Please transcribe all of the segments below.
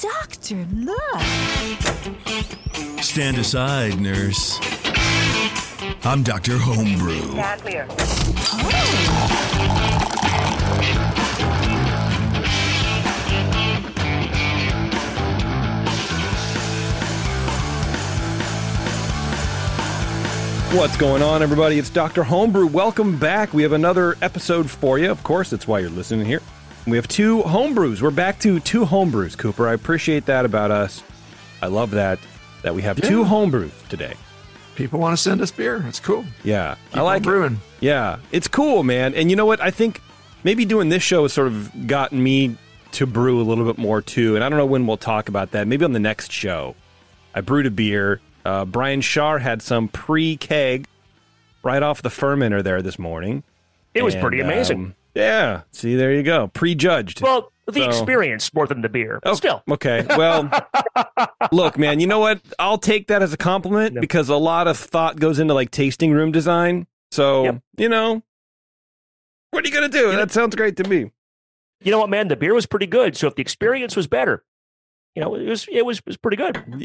Doctor, look. Stand aside, nurse. I'm Dr. Homebrew. Stand clear. What's going on, everybody? It's Dr. Homebrew. Welcome back. We have another episode for you. Of course, that's why you're listening here. We have two homebrews. We're back to two homebrews, Cooper. I appreciate that about us. I love that that we have two Yeah. homebrews today. People want to send us beer. It's cool. Yeah, Keep I like on it. brewing. Yeah, it's cool, man. And you know what? I think maybe doing this show has sort of gotten me to brew a little bit more too. And I don't know when we'll talk about that. Maybe on the next show. I brewed a beer. Uh, Brian Shar had some pre keg right off the fermenter there this morning. It was And, pretty amazing. um, yeah. See, there you go. Prejudged. well, the so- experience more than the beer. But Oh, still, Okay. Well, look, man, you know what? I'll take that as a compliment No. because a lot of thought goes into like tasting room design. So, Yep. you know, what are you going to do? know- That sounds great to me. you know what, man? The beer was pretty good. So if the experience was better, you know, it was it was, it was pretty good.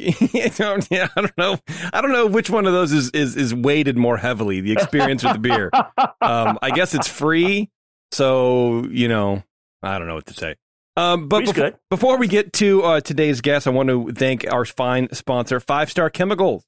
Yeah, I don't know. I don't know which one of those is, is, is weighted more heavily, the experience or the beer. Um, I guess it's free. So, you know, I don't know what to say. Um, but before, before we get to uh, today's guest, I want to thank our fine sponsor, Five Star Chemicals.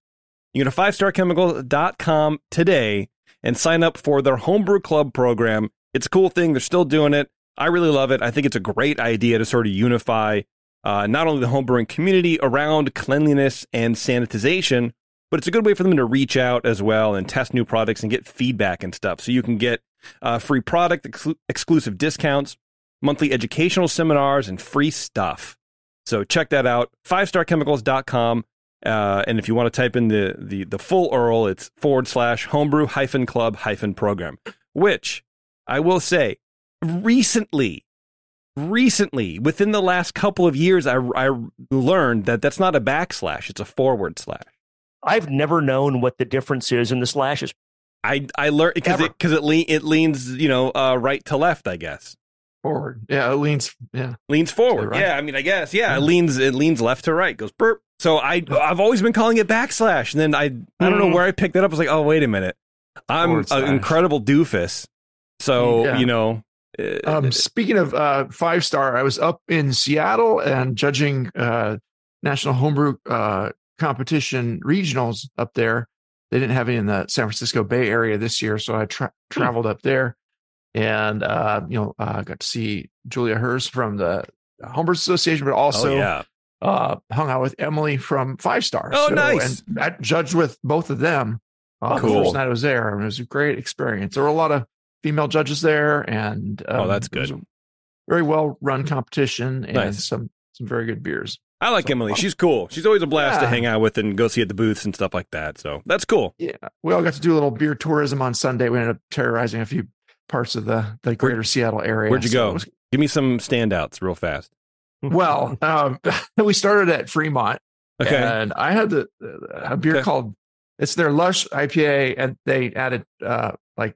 You go to fivestarchemicals.com today and sign up for their homebrew club program. It's a cool thing. They're still doing it. I really love it. I think it's a great idea to sort of unify uh, not only the homebrewing community around cleanliness and sanitization, but it's a good way for them to reach out as well and test new products and get feedback and stuff. So you can get uh, free product, exclu- exclusive discounts, monthly educational seminars, and free stuff. So check that out, fivestarchemicals.com. Uh, and if you want to type in the, the, the full URL, it's forward slash homebrew hyphen club hyphen program, which I will say recently, recently, within the last couple of years, I, I learned that that's not a backslash, it's a forward slash. I've never known what the difference is in the slashes. I, I learned because it, cause it, le- it leans, you know, uh, right to left, I guess. Forward. Yeah, it leans. Yeah. Leans forward. right? Yeah, I mean, I guess. Yeah, it leans. It leans left to right. Goes burp. So I, I've always been calling it backslash, and then I, I don't know Mm. where I picked that up. I was like, oh, wait a minute, I'm an incredible doofus. So Yeah. you know, uh, Um, speaking of uh, five star, I was up in Seattle and judging uh, national homebrew uh, competition regionals up there. They didn't have any in the San Francisco Bay Area this year, so I tra- traveled up there, and uh, you know, uh, got to see Julia Herz from the Homebrew Association, but also oh yeah, uh, hung out with Emily from Five Star. Oh, nice. And I judged with both of them. Uh, Cool. The first night I was there, and it was a great experience. There were a lot of female judges there, and Oh, um, that's it was good. a very well run competition and Nice. some some very good beers. I like So- Emily. She's cool. She's always a blast to hang out with and go see at the booths and stuff like that. So that's cool. Yeah, we all got to do a little beer tourism on Sunday. We ended up terrorizing a few parts of the the greater Seattle area. Where'd you So go? was- Give me some standouts real fast. well, um, we started at Fremont. Okay. And I had the a beer Okay. called it's their Lush IPA, and they added uh like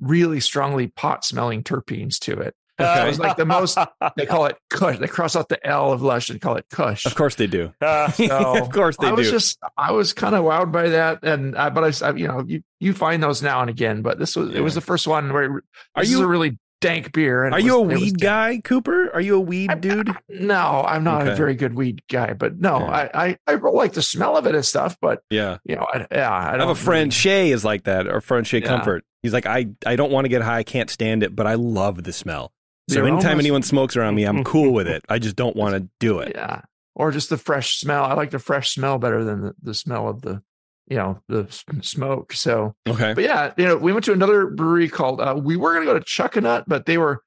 really strongly pot smelling terpenes to it. Okay. It was like the most they call it Kush. They cross out the L of Lush and call it Kush. of course they do. Uh, So, of course they do. I was just I was kind of wowed by that, and I, but I, you know you you find those now and again, but this was it was the first one where Are this is you- a really dank beer. and Are it you a was- it was weed dank. guy, Cooper? Are you a weed I'm- dude? No, I'm not Okay. a very good weed guy, but no, Yeah. I, I I like the smell of it and stuff, but Yeah. you know, I, yeah, I, I have a friend, really- Shay is like that, or friend Shay Yeah. Comfort. He's like, I, I don't want to get high, I can't stand it, but I love the smell. So anytime aromas- anyone smokes around me, I'm cool with it. I just don't want to do it. yeah, or just the fresh smell. I like the fresh smell better than the, the smell of the, you know, the smoke. So, Okay. but yeah, you know, we went to another brewery called. Uh, we were going to go to Chuckanut, but they were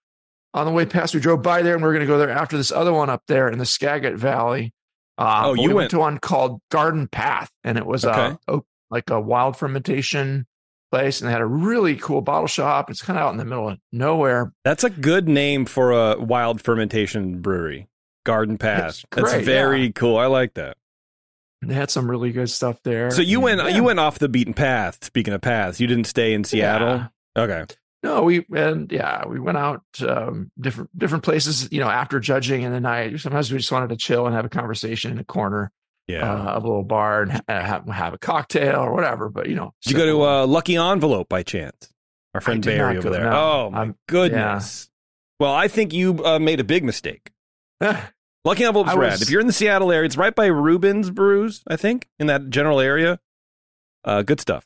on the way past. We drove by there, and we are going to go there after this other one up there in the Skagit Valley. Uh, Oh, you we went- to one called Garden Path, and it was Okay. a like a wild fermentation place, and they had a really cool bottle shop. It's kind of out in the middle of nowhere. That's a good name for a wild fermentation brewery. Garden Path. That's great, very yeah. cool. I like that. And they had some really good stuff there. So you went Yeah. you went off the beaten path. Speaking of paths, you didn't stay in Seattle. Yeah. Okay. No, we and yeah, we went out um, different different places. You know, after judging in the night, sometimes we just wanted to chill and have a conversation in a corner Yeah. uh, a little bar and have, have a cocktail or whatever. But you know, Did you go to uh, Lucky Envelope by chance? Our friend Barry over there. no. Oh my I'm- goodness. Well, I think you uh, made a big mistake. uh, Lucky Envelope's I rad. was- If you're in the Seattle area, it's right by Reuben's Brews, I think, in that general area. Uh, good stuff.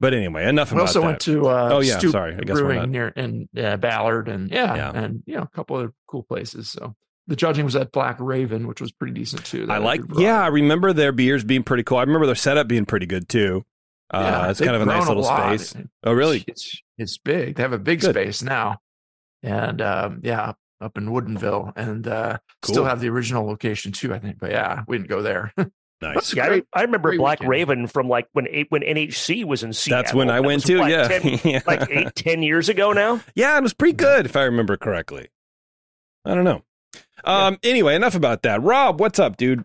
But anyway, enough we about also that. went to uh, Oh, yeah, Stoup sorry. I guess we're Brewing near in uh, Ballard and yeah, Yeah. and you know a couple of cool places. So the judging was at Black Raven, which was pretty decent too. I like. Yeah, I remember their beers being pretty cool. I remember their setup being pretty good too. Uh, Yeah, it's kind of a nice little lot. space. Oh, really? It's it's big. They have a big Good. space now, and um, yeah, up in Woodinville, and uh, Cool. still have the original location too. I think, but yeah, we didn't go there. Nice. Yeah, I, great- I remember Black weekend. Raven from like when when NHC was in Seattle. That's when I That went was, too. Yeah, 10 yeah. like eight, ten years ago now. Yeah, it was pretty good if I remember correctly. I don't know. Um. Anyway, enough about that. Rob, what's up, dude?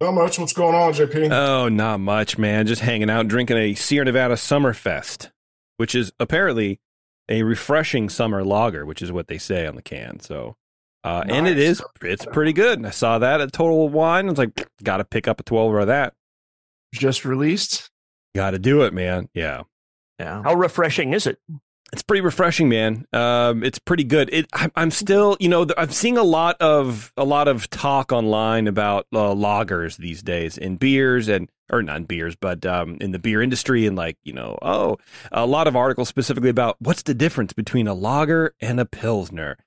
Not much. What's going on, JP? Oh, not much, man. Just hanging out, drinking a Sierra Nevada Summerfest, which is apparently a refreshing summer lager, which is what they say on the can. So, uh, and it Nice. is, it's pretty good. And I saw that at Total Wine. I was like, got to pick up a 12 of that. Just released. Got to do it, man. Yeah. Yeah, How refreshing is it? It's pretty refreshing, man. Um, it's pretty good. It, I, I'm still, you know, I'm seeing a lot of a lot of talk online about uh, lagers these days in beers and or not in beers, but um, in the beer industry and like you know, oh, a lot of articles specifically about what's the difference between a lager and a pilsner,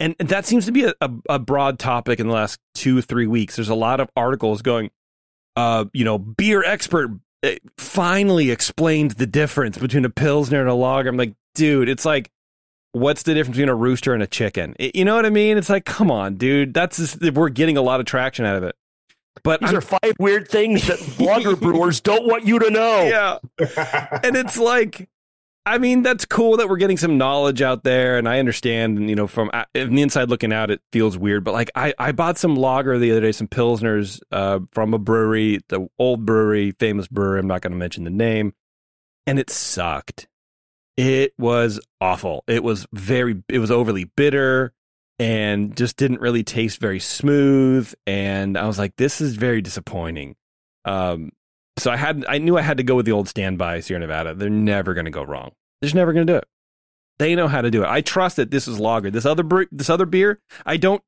and that seems to be a, a, a broad topic in the last two three weeks. There's a lot of articles going, uh, you know, beer expert uh, finally explained the difference between a pilsner and a lager. I'm like, dude, it's like, what's the difference between a rooster and a chicken? I- You know what I mean? It's like, come on, dude. That's just, we're getting a lot of traction out of it. But These I'm- are five weird things that blogger brewers don't want you to know. yeah, and it's like, I mean, that's cool that we're getting some knowledge out there, and I understand. And you know, from uh, from the inside looking out, it feels weird. But like, I I bought some lager the other day, some pilsners uh, from a brewery, the old brewery, famous brewery. I'm not going to mention the name, and it sucked. It was awful. It was very. It was overly bitter. And just didn't really taste very smooth, and I was like, "This is very disappointing." Um, so I had I knew I had to go with the old standby Sierra Nevada. They're never going to go wrong. They're just never going to do it. They know how to do it. I trust that this is lager. This other bre- this other beer, I don't.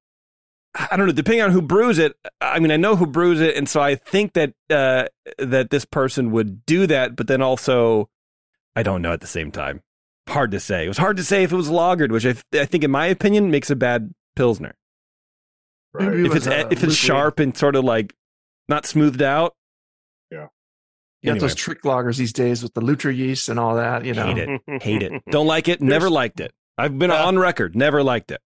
I don't know. Depending on who brews it, I mean, I know who brews it, and so I think that uh, that this person would do that. But then also, I don't know at the same time. Hard to say. It was hard to say if it was lagered, which I, I think, in my opinion, makes a bad pilsner. Right. Maybe it If was, it's uh, if it's loosely- sharp and sort of like not smoothed out, Yeah. You got those trick lagers these days with the Lutra yeast and all that. You know, hate it. hate it. Don't like it. Never There's- liked it. I've been Uh, on record. Never liked it.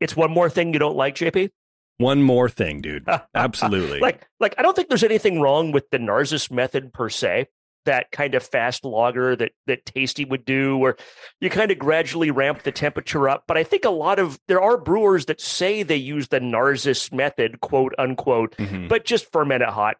It's one more thing you don't like, JP. One more thing, dude. Absolutely. like, like I don't think there's anything wrong with the Narziss method per se. That kind of fast lager that that Tasty would do, where you kind of gradually ramp the temperature up. But I think a lot of there are brewers that say they use the Narziss method, quote unquote, Mhm. but just ferment it hot.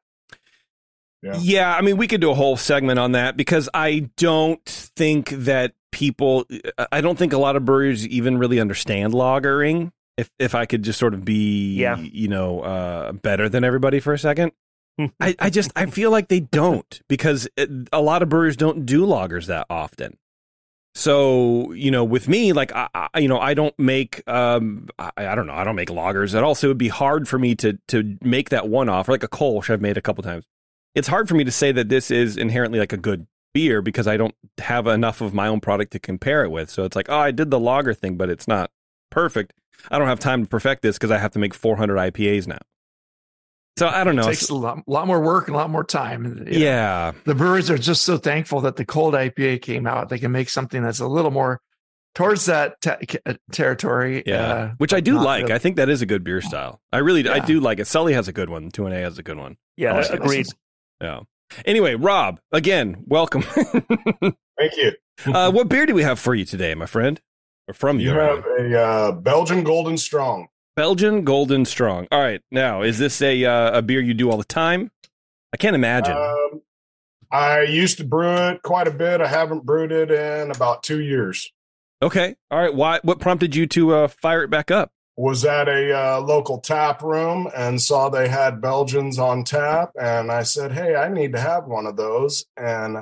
Yeah. Yeah, I mean, we could do a whole segment on that because I don't think that people, I don't think a lot of breweries even really understand lagering. If if I could just sort of be, Yeah. you know, uh, better than everybody for a second. I, I just I feel like they don't because it, a lot of brewers don't do lagers that often. So you know, with me, like I, I you know, I don't make um I, I don't know, I don't make lagers at all. So it would be hard for me to to make that one off, or like a Kolsch I've made a couple times. It's hard for me to say that this is inherently like a good beer because I don't have enough of my own product to compare it with. So it's like, oh, I did the lager thing, but it's not perfect. I don't have time to perfect this because I have to make 400 IPAs now. So I don't know. It takes a lot, lot more work and a lot more time. And, you know, yeah. the brewers are just so thankful that the cold IPA came out. They can make something that's a little more towards that te- uh, territory. Yeah, uh, which I do like. really- I think that is a good beer style. I really, I do like it. Sully has a good one. Two and A has a good one. Yeah, Oh, so agreed. Yeah. Anyway, Rob, again, welcome. Thank you. uh, what beer do we have for you today, my friend? Or from you? You have a uh, Belgian Golden Strong. Belgian Golden Strong. All right. Now, is this a uh, a beer you do all the time? I can't imagine. Um, I used to brew it quite a bit. I haven't brewed it in about two years. Okay. All right. Why? What prompted you to uh, fire it back up? Was at a uh, local tap room and saw they had Belgians on tap, and I said, "Hey, I need to have one of those." And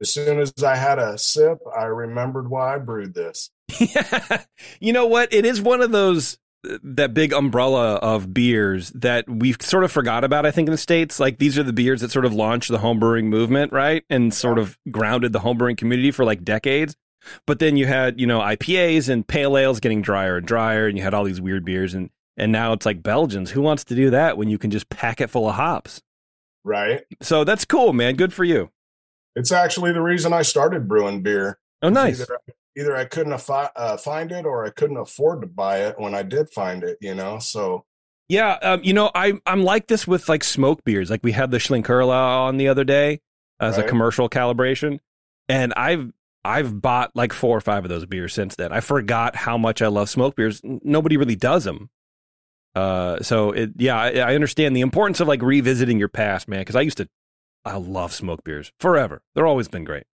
as soon as I had a sip, I remembered why I brewed this. you know what? It is one of those that big umbrella of beers that we've sort of forgot about, I think, in the States. Like these are the beers that sort of launched the homebrewing movement, right? And sort of grounded the homebrewing community for like decades. But then you had, you know, IPAs and pale ales getting drier and drier, and you had all these weird beers and and now it's like Belgians. Who wants to do that when you can just pack it full of hops? Right. So that's cool, man. Good for you. It's actually the reason I started brewing beer. Oh, nice. Either, either I couldn't affi- uh, find it or I couldn't afford to buy it when I did find it, you know? So Yeah, um, you know, I I'm like this with like smoke beers. Like we had the Schlenkerla on the other day as a commercial calibration, and I've I've bought like four or five of those beers since then. I forgot how much I love smoke beers. Nobody really does them. Uh, so it yeah, I, I understand the importance of like revisiting your past, man. Because I used to, I love smoke beers forever. They're always been great.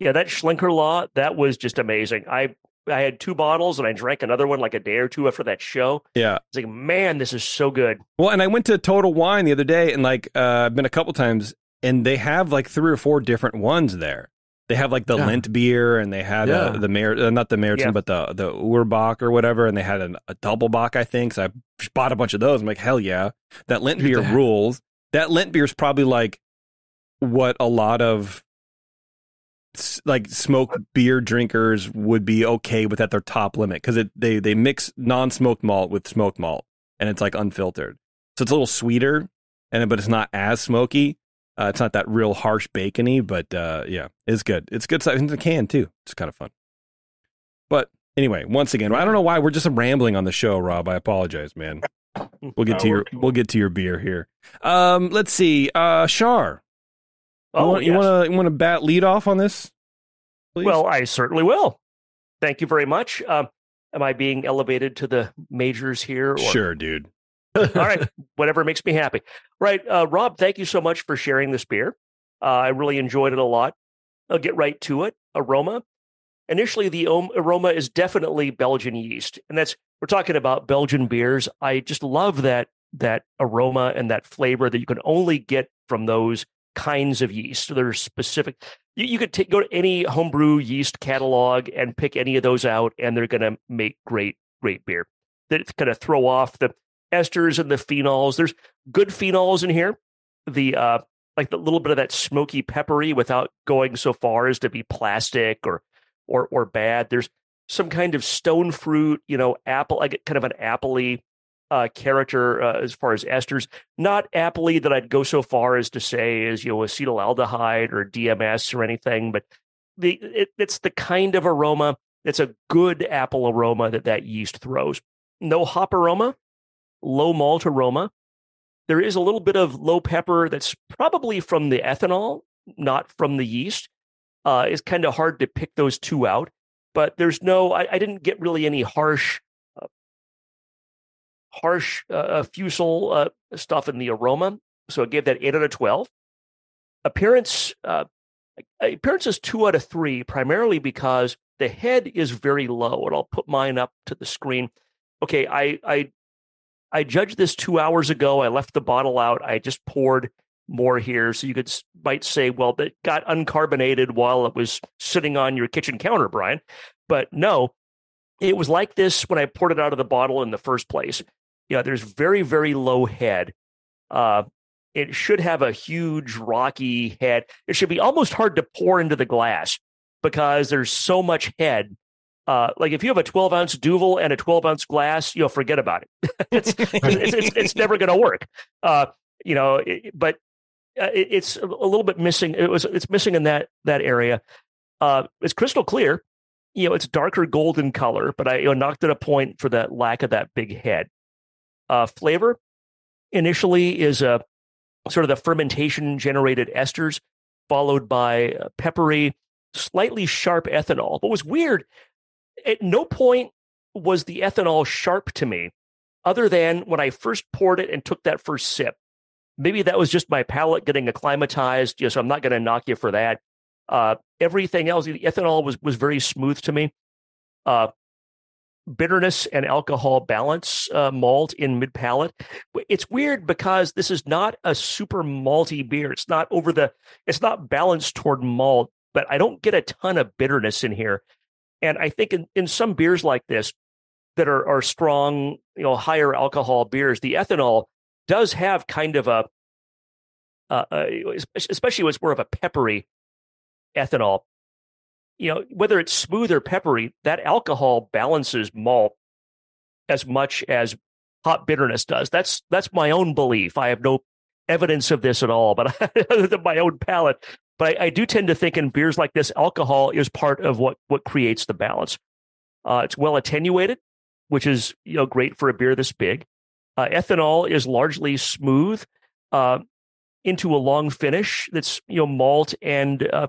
Yeah, that Schlenkerla, that was just amazing. I I had two bottles and I drank another one like a day or two after that show. Yeah. It's like, man, this is so good. Well, and I went to Total Wine the other day, and like uh, I've been a couple times, and they have like three or four different ones there. They have like the Yeah. Lent beer, and they had uh, Yeah. the Mer, uh, not the Märzen, Yeah. but the the Urbock or whatever, and they had an, a double Bock, I think. So I bought a bunch of those. I'm like, hell yeah, that Lent Dude, beer that- rules. That Lent beer is probably like what a lot of like smoke beer drinkers would be okay with at their top limit because it they they mix non-smoked malt with smoked malt and it's like unfiltered. So it's a little sweeter and but it's not as smoky. Uh, it's not that real harsh bacony but uh, yeah it's good. It's good stuff. In the can too. It's kind of fun. But anyway once again i don't know why we're just rambling on the show rob. I apologize man. We'll get to your we'll get to your beer here. Um let's see. Uh shar. you Oh, want, you want to you want to bat lead off on this? Please? Well, I certainly will. Thank you very much. Um, am I being elevated to the majors here? Or? sure, dude. All right, whatever makes me happy. Right, uh, Rob. Thank you so much for sharing this beer. Uh, I really enjoyed it a lot. I'll get right to it. Aroma. Initially, the aroma is definitely Belgian yeast, and that's we're talking about Belgian beers. I just love that that aroma and that flavor that you can only get from those kinds of yeast. They're specific. You, you could go to any homebrew yeast catalog and pick any of those out, and they're going to make great, great beer. That's going to throw off the esters and the phenols. There's good phenols in here. The uh, like the little bit of that smoky peppery without going so far as to be plastic or or or bad. There's some kind of stone fruit, you know, apple. I get kind of an appley uh, character uh, as far as esters. Not appley that I'd go so far as to say is you know acetaldehyde or DMS or anything, but the it, it's the kind of aroma. It's a good apple aroma that that yeast throws. No hop aroma, low malt aroma. There is a little bit of low pepper that's probably from the ethanol, not from the yeast. Uh, it's kind of hard to pick those two out, but there's no. I, I didn't get really any harsh, harsh uh, fusel uh, stuff in the aroma, so I gave that eight out of twelve. Appearance, uh, appearance is two out of three, primarily because the head is very low, and I'll put mine up to the screen. Okay, I I I judged this two hours ago. I left the bottle out. I just poured more here, so you could might say, well, that got uncarbonated while it was sitting on your kitchen counter, Brian. But no, it was like this when I poured it out of the bottle in the first place. Yeah, there's very very low head. Uh, it should have a huge rocky head. It should be almost hard to pour into the glass because there's so much head. Uh, like if you have a 12 ounce Duvel and a 12 ounce glass, you'll forget about it. it's, it's, it's, it's never going to work. Uh, you know, it, but uh, it, it's a little bit missing. It was it's missing in that that area. Uh, it's crystal clear. You know, it's darker golden color, but I you know, knocked it a point for that lack of that big head. Uh, flavor initially is a sort of the fermentation generated esters, followed by uh, peppery, slightly sharp ethanol. But was weird. At no point was the ethanol sharp to me, other than when I first poured it and took that first sip. maybe that was just my palate getting acclimatized. You know, so I'm not going to knock you for that. Uh, everything else, the ethanol was was very smooth to me. Uh, bitterness and alcohol balance uh, malt in mid palate. It's weird because this is not a super malty beer. It's not over the. It's not balanced toward malt, but I don't get a ton of bitterness in here. And I think in, in some beers like this that are are strong, you know, higher alcohol beers, the ethanol does have kind of a, uh, uh, especially when it's more of a peppery ethanol, you know, whether it's smooth or peppery, that alcohol balances malt as much as hot bitterness does. That's that's my own belief. I have no evidence of this at all, but other than my own palate. But I, I, do tend to think in beers like this, alcohol is part of what what creates the balance. Uh, it's well attenuated, which is you know great for a beer this big. Uh, ethanol is largely smooth uh, into a long finish that's you know malt and uh,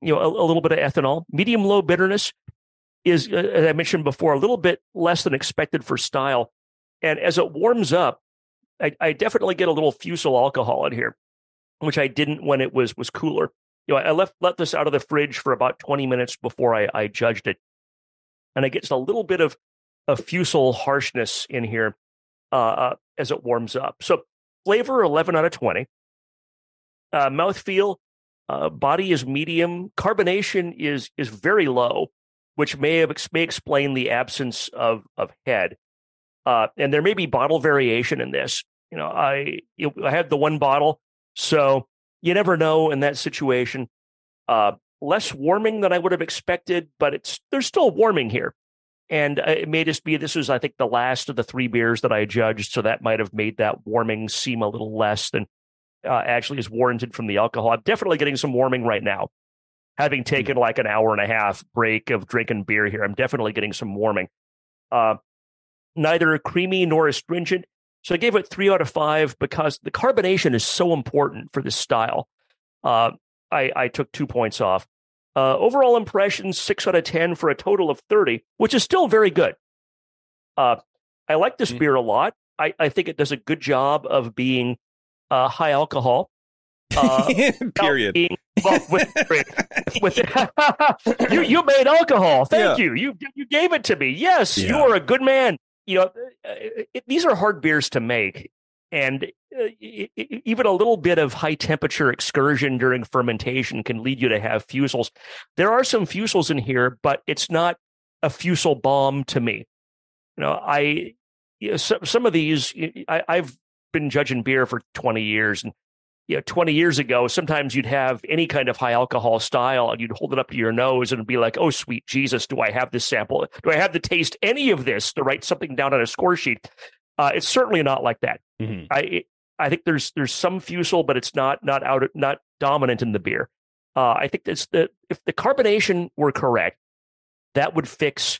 you know, a, a little bit of ethanol. Medium low bitterness is, uh, as I mentioned before, a little bit less than expected for style. And as it warms up, I, I definitely get a little fusel alcohol in here, which I didn't when it was was cooler. You know, I left let this out of the fridge for about 20 minutes before I, I judged it. And I get a little bit of a fusel harshness in here uh, uh, as it warms up. So flavor 11 out of 20. Uh, mouthfeel uh, body is medium. Carbonation is is very low, which may have may explain the absence of of head. Uh, and there may be bottle variation in this. You know, I know, I had the one bottle, so you never know in that situation. Uh, less warming than I would have expected, but it's there's still warming here. And uh, it may just be this was, I think, the last of the three beers that I judged, so that might have made that warming seem a little less than uh, actually is warranted from the alcohol. I'm definitely getting some warming right now. Having hmm. taken like an hour and a half break of drinking beer here, I'm definitely getting some warming. Uh, neither creamy nor astringent. So I gave it three out of five because the carbonation is so important for this style. Uh, I, I took two points off. Uh, overall impression, six out of 10 for a total of 30, which is still very good. Uh, I like this mm-hmm. beer a lot. I, I think it does a good job of being uh, high alcohol. Uh, Period. Well, with, with, you, you made alcohol. Thank yeah. you. You you gave it to me. Yes, yeah. you are a good man. You know, uh, it, these are hard beers to make, and uh, even a little bit of high temperature excursion during fermentation can lead you to have fusels. There are some fusels in here, but it's not a fusel bomb to me. You know, I you know, some, some of these I, I've been judging beer for 20 years and you know, 20 years ago, sometimes you'd have any kind of high alcohol style and you'd hold it up to your nose and be like, oh, sweet Jesus, do I have this sample? Do I have to taste any of this to write something down on a score sheet? Uh, it's certainly not like that. Mm-hmm. I I think there's there's some fusel, but it's not not out not dominant in the beer. Uh, I think that's the if the carbonation were correct, that would fix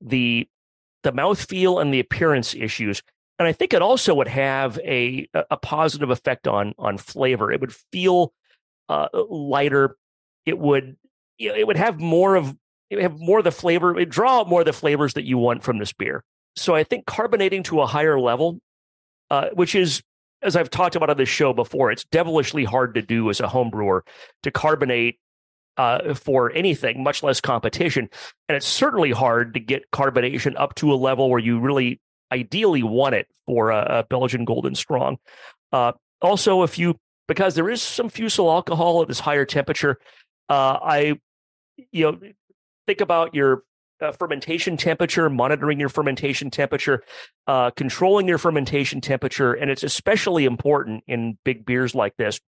the the mouthfeel and the appearance issues and I think it also would have a a positive effect on on flavor. It would feel uh, lighter. It would you know, it would have more of it have more of the flavor. It draw out more of the flavors that you want from this beer. So I think carbonating to a higher level, uh, which is as I've talked about on this show before, it's devilishly hard to do as a home brewer to carbonate uh, for anything, much less competition. And it's certainly hard to get carbonation up to a level where you really ideally want it for a, a Belgian Golden Strong. Uh, also, if you because there is some fusel alcohol at this higher temperature, uh, I you know think about your uh, fermentation temperature, monitoring your fermentation temperature, uh, controlling your fermentation temperature, and it's especially important in big beers like this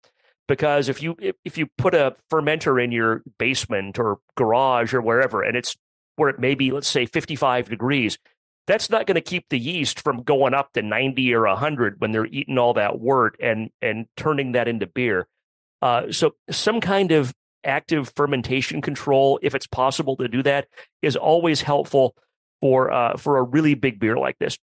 because if you if, if you put a fermenter in your basement or garage or wherever, and it's where it may be, let's say, 55 degrees, that's not going to keep the yeast from going up to 90 or 100 when they're eating all that wort and and turning that into beer. Uh, so some kind of active fermentation control if it's possible to do that is always helpful for uh, for a really big beer like this.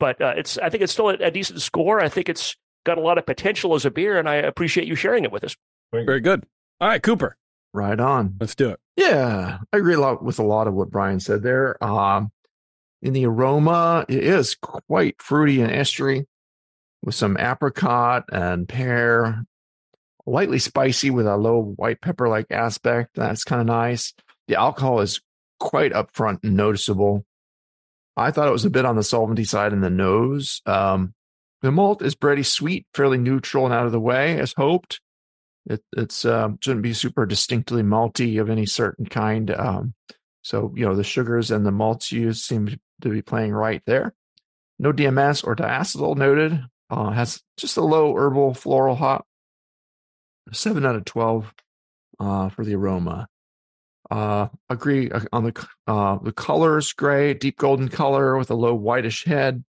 But uh, it's i think it's still a, a, decent score. I think it's got a lot of potential as a beer and i appreciate you sharing it with us. Very good. All right cooper. Right on. Let's do it. Yeah i agree a lot with a lot of what brian said there. Um in the aroma. It is quite fruity and estery. with some apricot and pear, lightly spicy with a low white pepper like aspect. That's kind of nice. The alcohol is quite upfront and noticeable. I thought it was a bit on the solventy side in the nose. Um, the malt is bready sweet, fairly neutral and out of the way as hoped. It it's uh, shouldn't be super distinctly malty of any certain kind. Um, so you know the sugars and the malts used seem to be playing right there. No DMS or diacetyl noted. Uh, has just a low herbal floral hop. Seven out of twelve uh, for the aroma. Uh, agree uh, on the uh, the colors gray, deep golden color with a low whitish head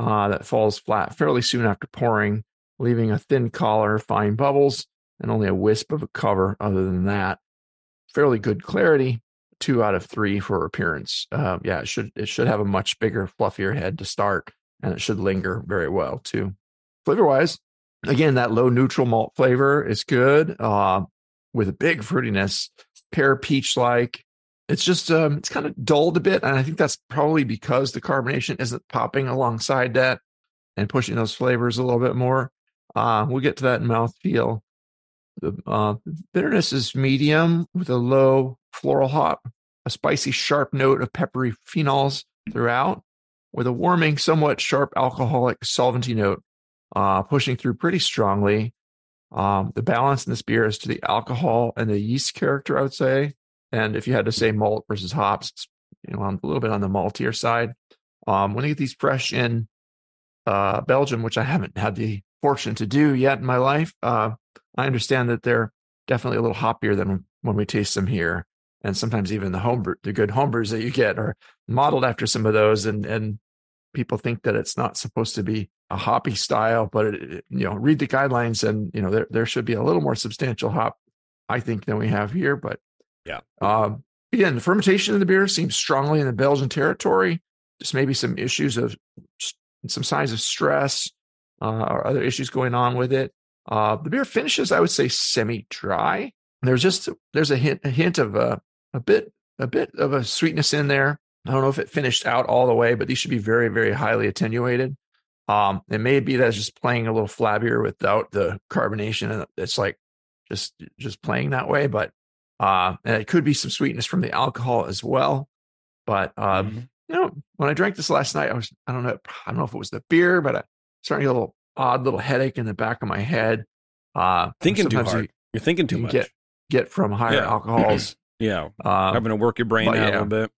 uh, that falls flat fairly soon after pouring, leaving a thin collar, fine bubbles, and only a wisp of a cover. Other than that, fairly good clarity. Two out of three for appearance. Uh, yeah, it should it should have a much bigger, fluffier head to start, and it should linger very well too. Flavor wise, again, that low neutral malt flavor is good uh, with a big fruitiness, pear peach like. It's just um, it's kind of dulled a bit, and I think that's probably because the carbonation isn't popping alongside that and pushing those flavors a little bit more. Uh, we'll get to that in mouthfeel. The uh, bitterness is medium with a low floral hop, a spicy, sharp note of peppery phenols throughout, with a warming, somewhat sharp alcoholic solventy note uh, pushing through pretty strongly. Um, the balance in this beer is to the alcohol and the yeast character, I would say. And if you had to say malt versus hops, it's you know a little bit on the maltier side. Um, when you get these fresh in uh, Belgium, which I haven't had the fortune to do yet in my life, uh, I understand that they're definitely a little hoppier than when we taste them here. And sometimes even the home the good homebrews that you get are modeled after some of those, and and people think that it's not supposed to be a hoppy style, but it, you know, read the guidelines and you know there there should be a little more substantial hop, I think, than we have here. But yeah, um, again, the fermentation of the beer seems strongly in the Belgian territory. Just maybe some issues of some signs of stress uh, or other issues going on with it. Uh, the beer finishes, I would say, semi-dry. There's just there's a hint a hint of a a bit a bit of a sweetness in there. I don't know if it finished out all the way, but these should be very very highly attenuated. Um, it may be that it's just playing a little flabbier without the carbonation, and it's like just just playing that way. But uh, and it could be some sweetness from the alcohol as well. But um, mm-hmm. you know, when I drank this last night, I was I don't know I don't know if it was the beer, but I starting to get a little odd little headache in the back of my head. Uh, thinking too hard. You, are thinking too much. Get get from higher yeah. alcohols. Yeah, um, having to work your brain out yeah. a little bit.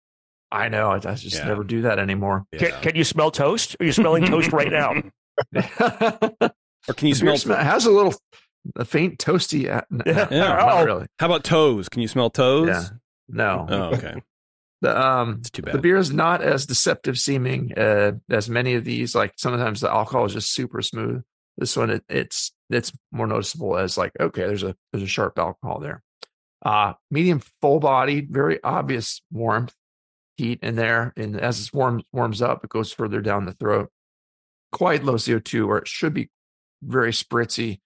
I know. I just yeah. never do that anymore. Yeah. Can, can, you smell toast? Are you smelling toast right now? or can you smell? Smell, has a little, a faint toasty. Uh, no, yeah. Not really. How about toes? Can you smell toes? Yeah. No. Oh, okay. The um, it's too bad. The beer is not as deceptive seeming uh, as many of these. Like sometimes the alcohol is just super smooth. This one, it, it's it's more noticeable as like okay, there's a there's a sharp alcohol there. Uh, medium full bodied, very obvious warmth heat in there. And as it warms warms up, it goes further down the throat. Quite low CO2, or it should be very spritzy.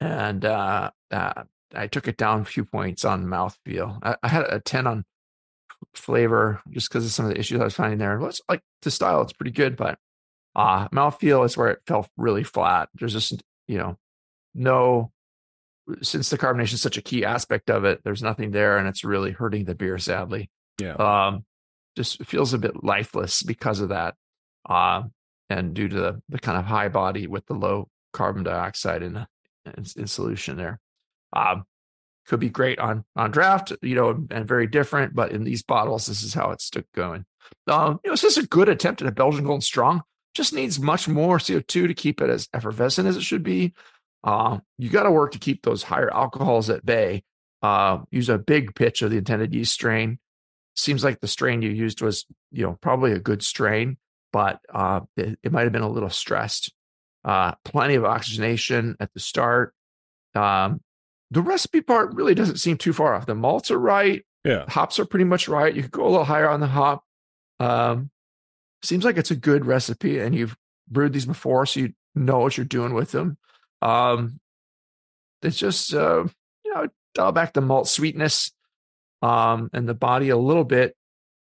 And uh, uh, I took it down a few points on mouthfeel. I, I had a 10 on flavor just because of some of the issues I was finding there. Well, it's like the style, it's pretty good, but uh mouthfeel is where it felt really flat. There's just, you know, no since the carbonation is such a key aspect of it, there's nothing there and it's really hurting the beer, sadly. Yeah. Um, just feels a bit lifeless because of that. Uh, and due to the, the kind of high body with the low carbon dioxide in, in, in solution there. Um, could be great on on draft, you know, and very different. But in these bottles, this is how it's stuck going. Um, you know, it's just a good attempt at a Belgian Golden Strong. Just needs much more CO2 to keep it as effervescent as it should be. Uh, you got to work to keep those higher alcohols at bay. Uh, use a big pitch of the intended yeast strain seems like the strain you used was, you know, probably a good strain, but uh, it, it might have been a little stressed. Uh, plenty of oxygenation at the start. Um, the recipe part really doesn't seem too far off. The malts are right. Yeah. Hops are pretty much right. You could go a little higher on the hop. Um, seems like it's a good recipe and you've brewed these before, so you know what you're doing with them. Um, it's just, uh, you know, dial back the malt sweetness um, and the body a little bit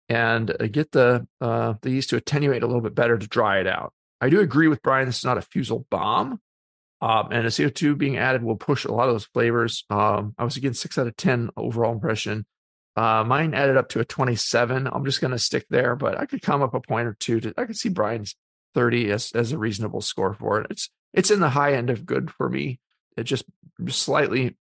and uh, get the uh, the yeast to attenuate a little bit better to dry it out. I do agree with Brian. This is not a fusel bomb. Um, and the CO2 being added will push a lot of those flavors. Um, I was again six out of 10 overall impression. Uh, mine added up to a 27. I'm just going to stick there, but I could come up a point or two. To, I could see Brian's 30 as, as a reasonable score for it. It's it's in the high end of good for me. It just slightly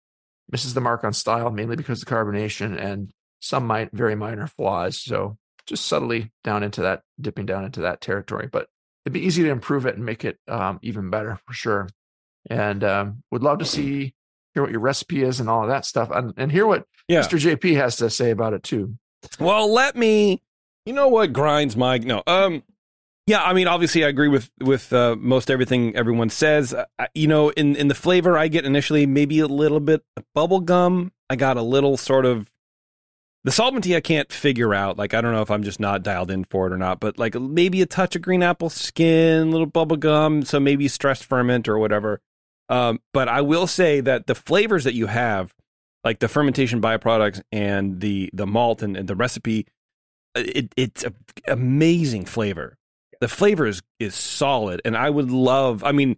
misses the mark on style, mainly because of the carbonation and some might very minor flaws. So just subtly down into that, dipping down into that territory. But it'd be easy to improve it and make it um, even better for sure. And um, would love to see hear what your recipe is and all of that stuff, and, and hear what Yeah. Mr. JP has to say about it too. Well, let me. You know what grinds my no. Um, yeah. I mean, obviously, I agree with with uh, most everything everyone says. Uh, you know, in in the flavor, I get initially maybe a little bit bubble gum. I got a little sort of the solventy. I can't figure out. Like, I don't know if I'm just not dialed in for it or not. But like maybe a touch of green apple skin, little bubble gum. So maybe stress ferment or whatever. Um, but I will say that the flavors that you have, like the fermentation byproducts and the the malt and, and the recipe, it, it's a amazing flavor. The flavor is is solid, and I would love. I mean,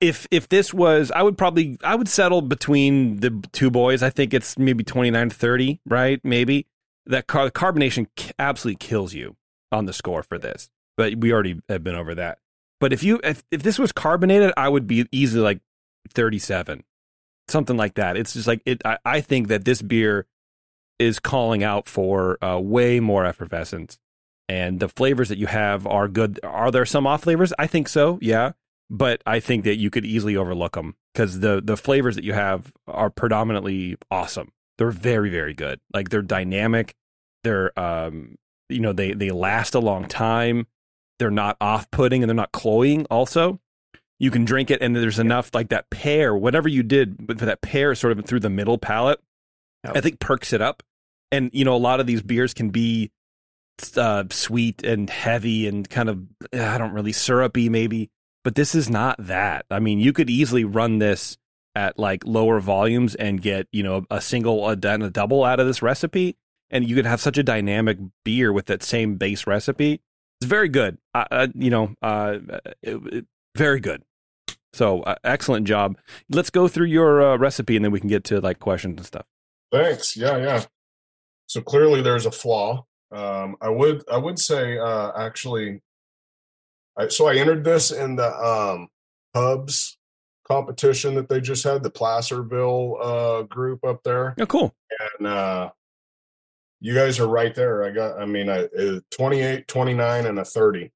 if if this was, I would probably I would settle between the two boys. I think it's maybe 29 30, right? Maybe that car- the carbonation absolutely kills you on the score for this. But we already have been over that. But if you if, if this was carbonated, I would be easily like 37, something like that. It's just like it. I, I think that this beer is calling out for uh, way more effervescence, and the flavors that you have are good. Are there some off flavors? I think so. Yeah, but I think that you could easily overlook them because the the flavors that you have are predominantly awesome. They're very very good. Like they're dynamic. They're um you know they they last a long time. They're not off putting and they're not cloying. Also, you can drink it and there's enough like that pear, whatever you did with that pear sort of through the middle palate. Yep. I think perks it up. And you know, a lot of these beers can be uh, sweet and heavy and kind of uh, I don't really syrupy maybe, but this is not that. I mean, you could easily run this at like lower volumes and get you know a single a, and a double out of this recipe, and you could have such a dynamic beer with that same base recipe. It's very good. Uh, you know, uh, it, it- very good. So uh, excellent job. Let's go through your uh, recipe and then we can get to like questions and stuff. Thanks. Yeah, yeah. So clearly there's a flaw. Um, I would I would say uh, actually. I, so I entered this in the um, Hubs competition that they just had, the Placerville uh, group up there, Oh, cool. and uh, you guys are right there. I got. I mean, I uh, 28, 29, and a thirty.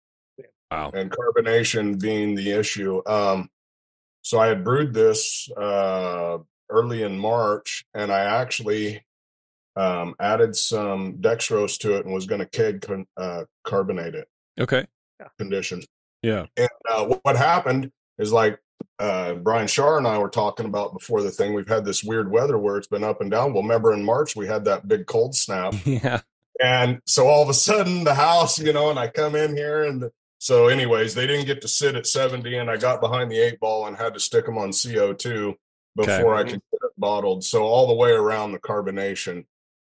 Wow. and carbonation being the issue. Um, so I had brewed this uh, early in March, and I actually um, added some dextrose to it and was going to keg con- uh, carbonate it Okay. condition. Yeah. And uh, what- what happened is like uh, Brian Shar and I were talking about before the thing. We've had this weird weather where it's been up and down. Well, remember in March we had that big cold snap. Yeah. And so all of a sudden the house, you know, and I come in here and the, so anyways, they didn't get to sit at 70 and I got behind the eight ball and had to stick them on CO2 before I could get it bottled. So all the way around the carbonation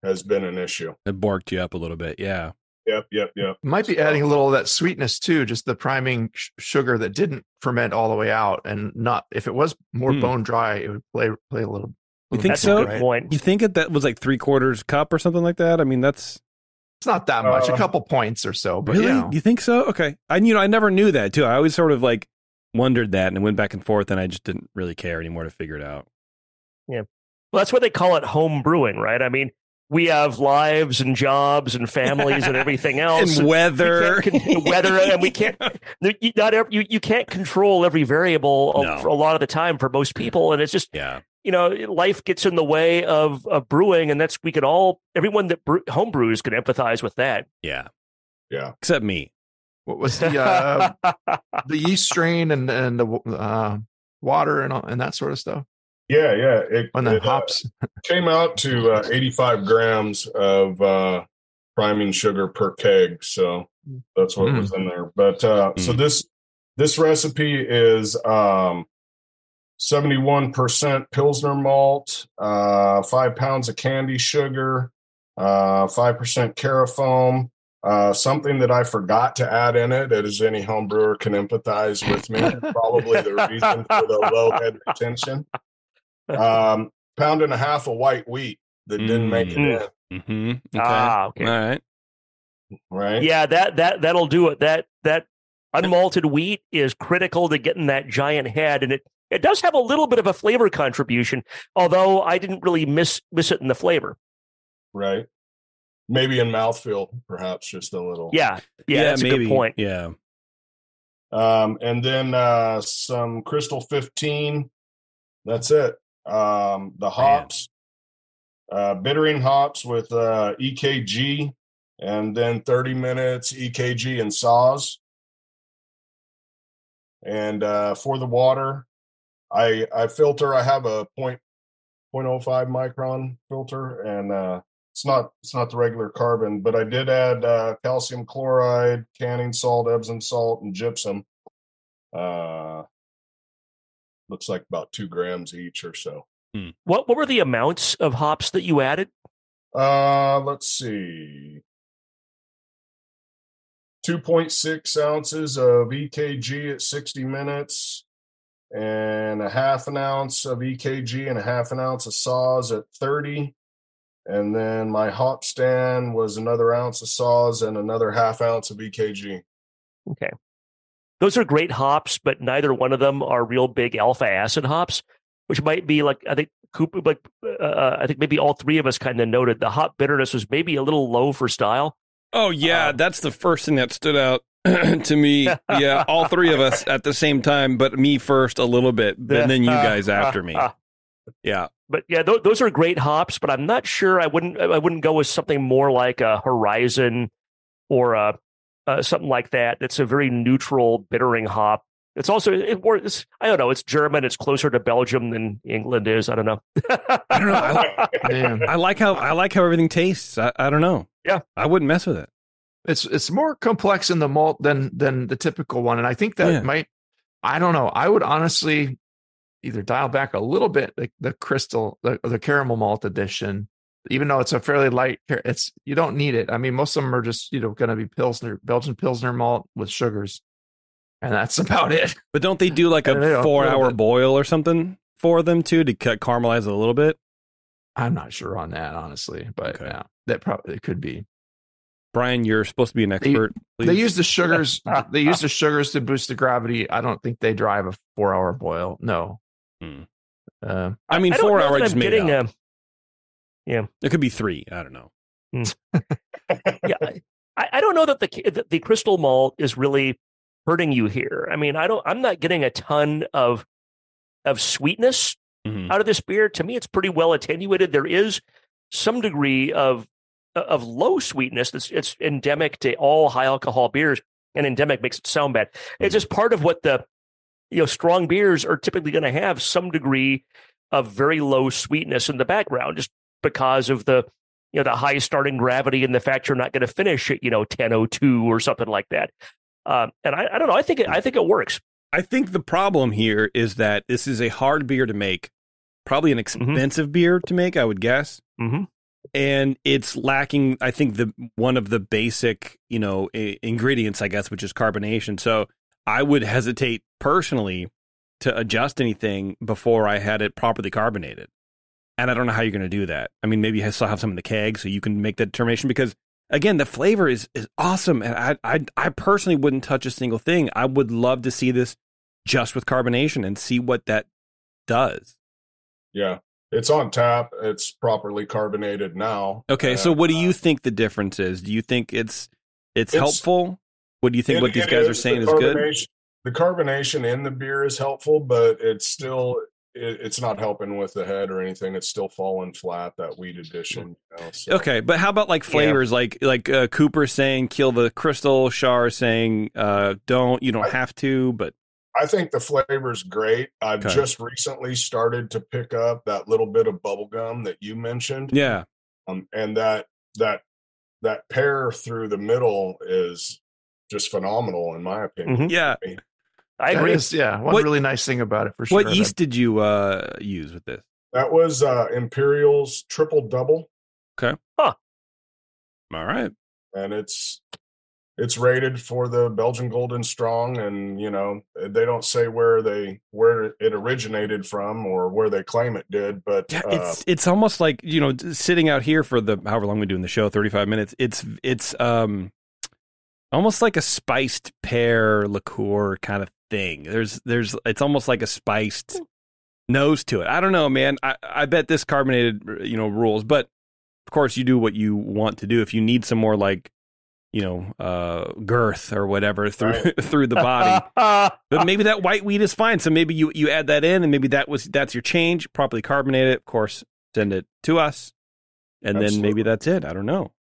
has been an issue. It barked you up a little bit. Yeah. Yep, yep, yep. Might be adding a little of that sweetness too, just the priming sh- sugar that didn't ferment all the way out, and not if it was more Hmm. bone dry, it would play play a little. You think That's so? a good point. You think it that was like three quarters cup or something like that? I mean, that's It's not that much, Uh, a couple points or so, but really. you know, You think so? Okay. I you know I never knew that too. I always sort of like wondered that and went back and forth, and I just didn't really care anymore to figure it out. Yeah, well, that's what they call it home brewing, right? I mean, we have lives and jobs and families and everything else. and weather, we con- weather, and we can't. You, not every, you, you can't control every variable a- No. for a lot of the time for most people, and it's just yeah. you know life gets in the way of of brewing, and that's we could all everyone that brew, home brews can empathize with that. Yeah. Yeah. Except me. what was the uh, the yeast strain and and the uh, water and all, and that sort of stuff Yeah, yeah. It, on the it, uh, hops. came out to uh, 85 grams of uh, priming sugar per keg. So that's what Mm. was in there. But uh, so Mm. this this recipe is um, 71% Pilsner malt, uh, five pounds of candi sugar, uh, 5% carafoam, Uh, something that I forgot to add in it, as any home brewer can empathize with me, probably the reason for the low head retention. Um, pound and a half of white wheat that didn't make it Mm. in, Mm-hmm. Okay. Ah, okay. All right. right? Yeah, that that that'll do it. That that unmalted wheat is critical to getting that giant head, and it it does have a little bit of a flavor contribution. Although I didn't really miss miss it in the flavor. Right. Maybe in mouthfeel, perhaps just a little. Yeah, yeah, that's a good point. Yeah. Um, and then uh, some Crystal 15. That's it. Um, the hops, uh, bittering hops with uh, EKG, and then 30 minutes EKG and Saaz. And uh, for the water, I I filter. I have a point point oh five micron filter, and uh, it's not it's not the regular carbon, but I did add uh, calcium chloride, canning salt, Epsom salt, and gypsum. Uh, looks like about two grams each or so. What what were the amounts of hops that you added? Uh, let's see. 2.6 ounces of EKG at 60 minutes, and a half an ounce of EKG and a half an ounce of Saaz at 30. And then my hop stand was another ounce of Saaz and another half ounce of EKG. Okay. Those are great hops, but neither one of them are real big alpha acid hops, which might be like I think Cooper, like uh, I think maybe all three of us kind of noted the hop bitterness was maybe a little low for style. Oh yeah, Um, that's the first thing that stood out to me. Yeah, all three of us at the same time, but me first a little bit, and then you guys after me. Yeah. But yeah, th- those are great hops, but I'm not sure I wouldn't I wouldn't go with something more like a Horizon or a, uh, something like that. That's a very neutral bittering hop. It's also it, or it's, I don't know. It's German. It's closer to Belgium than England is. I don't know. I don't know. I, Man, I like how I like how everything tastes. I, I don't know. Yeah. I wouldn't mess with it. it's it's more complex in the malt than than the typical one, and I think that Yeah. might. I don't know. I would honestly either dial back a little bit the, the crystal, the, the caramel malt edition, even though it's a fairly light. It's you don't need it. I mean, most of them are just you know going to be pilsner, Belgian pilsner malt with sugars, and that's about it. But don't they do like I don't know, a a four little hour bit. boil or something for them too to cut caramelize it a little bit? I'm not sure on that honestly, but Okay. yeah, that probably it could be. Brian, you're supposed to be an expert. They please. use the sugars. they use the sugars to boost the gravity. I don't think they drive a four hour boil. No. Hmm. Uh, I mean, I four know that hours is I'm made getting up. a- yeah. It could be three. I don't know. yeah, I, I don't know that the that the crystal malt is really hurting you here. I mean, I don't. I'm not getting a ton of of sweetness Mhm. out of this beer. To me, it's pretty well attenuated. There is some degree of of low sweetness that's it's endemic to all high alcohol beers, and endemic makes it sound bad. It's just part of what the you know strong beers are typically going to have some degree of very low sweetness in the background, just because of the you know the high starting gravity and the fact you're not going to finish at you know 1002 or something like that. Um, and I, I don't know. I think it, I think it works. I think the problem here is that this is a hard beer to make, probably an expensive beer to make, I would guess. Mm-hmm. and it's lacking i think the one of the basic you know I- ingredients i guess which is carbonation so i would hesitate personally to adjust anything before i had it properly carbonated and i don't know how you're going to do that i mean maybe you still have some in the keg so you can make that determination because again the flavor is is awesome and i i, I personally wouldn't touch a single thing i would love to see this just with carbonation and see what that does Yeah. It's on tap. It's properly carbonated now. Okay, so what do Uh, you think the difference is? Do you think it's it's, It's- helpful? What do you think? It- what these guys are saying The is good. The carbonation in the beer is helpful, but it's still it, it's not helping with the head or anything. It's still falling flat. That wheat addition. You know, so. Okay, but how about like flavors? Like like uh, Cooper saying kill the crystal, Shar saying uh, don't. You don't I- have to, but I think the flavor's great. I've Okay. just recently started to pick up that little bit of bubble gum that you mentioned. yeah, um, and that that that pair through the middle is just phenomenal in my opinion. Mhm. yeah. I that agree. is- yeah, one What- really nice thing about it for sure. What yeast did you uh, use with this? That was uh, Imperial's triple double. Okay. Huh. All right, and it's it's rated for the Belgian Golden Strong, and you know they don't say where they where it originated from or where they claim it did, but Yeah, uh, it's it's almost like you know sitting out here for the however long we do in the show, thirty five minutes. It's it's um almost like a spiced pear liqueur kind of thing. There's there's it's almost like a spiced nose to it. I don't know, man. I I bet this carbonated you know rules, but of course you do what you want to do. If you need some more like you know uh girth or whatever through Right. through the body. But maybe that white wheat is fine. So maybe you you add that in, and maybe that was that's your change. Properly carbonate it, of course. Send it to us, and then maybe that's it. I don't know.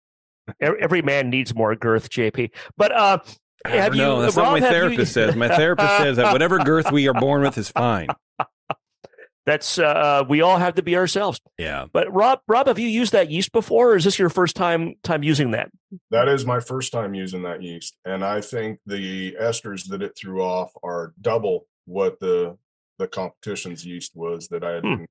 Every man needs more girth, JP. But uh, I Have don't know. you- That's Rob, not what my have you- therapist says. My therapist says that whatever girth we are born with is fine. that's uh, we all have to be ourselves. Yeah. But Rob, Rob, have you used that yeast before, or is this your first time time using that? that is my first time using that yeast, and I think the esters that it threw off are double what the the competition's yeast was that I had Hmm.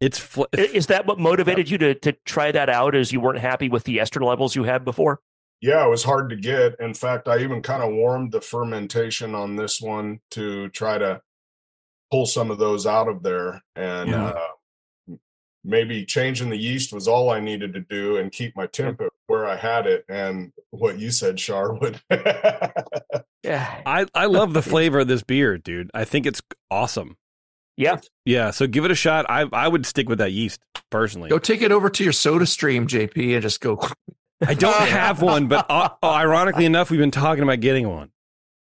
It's fl- Is that what motivated you to to try that out? As you weren't happy with the ester levels you had before? Yeah, it was hard to get. In fact, I even kind of warmed the fermentation on this one to try to pull some of those out of there. And Yeah. uh, maybe changing the yeast was all I needed to do and keep my temp at where I had it. And what you said, Charwood. Yeah, I I love the flavor of this beer, dude. I think it's awesome. yeah. Yeah. So give it a shot. I I would stick with that yeast personally. Go take it over to your soda stream, JP, and just go. I don't have one, but uh, ironically enough, we've been talking about getting one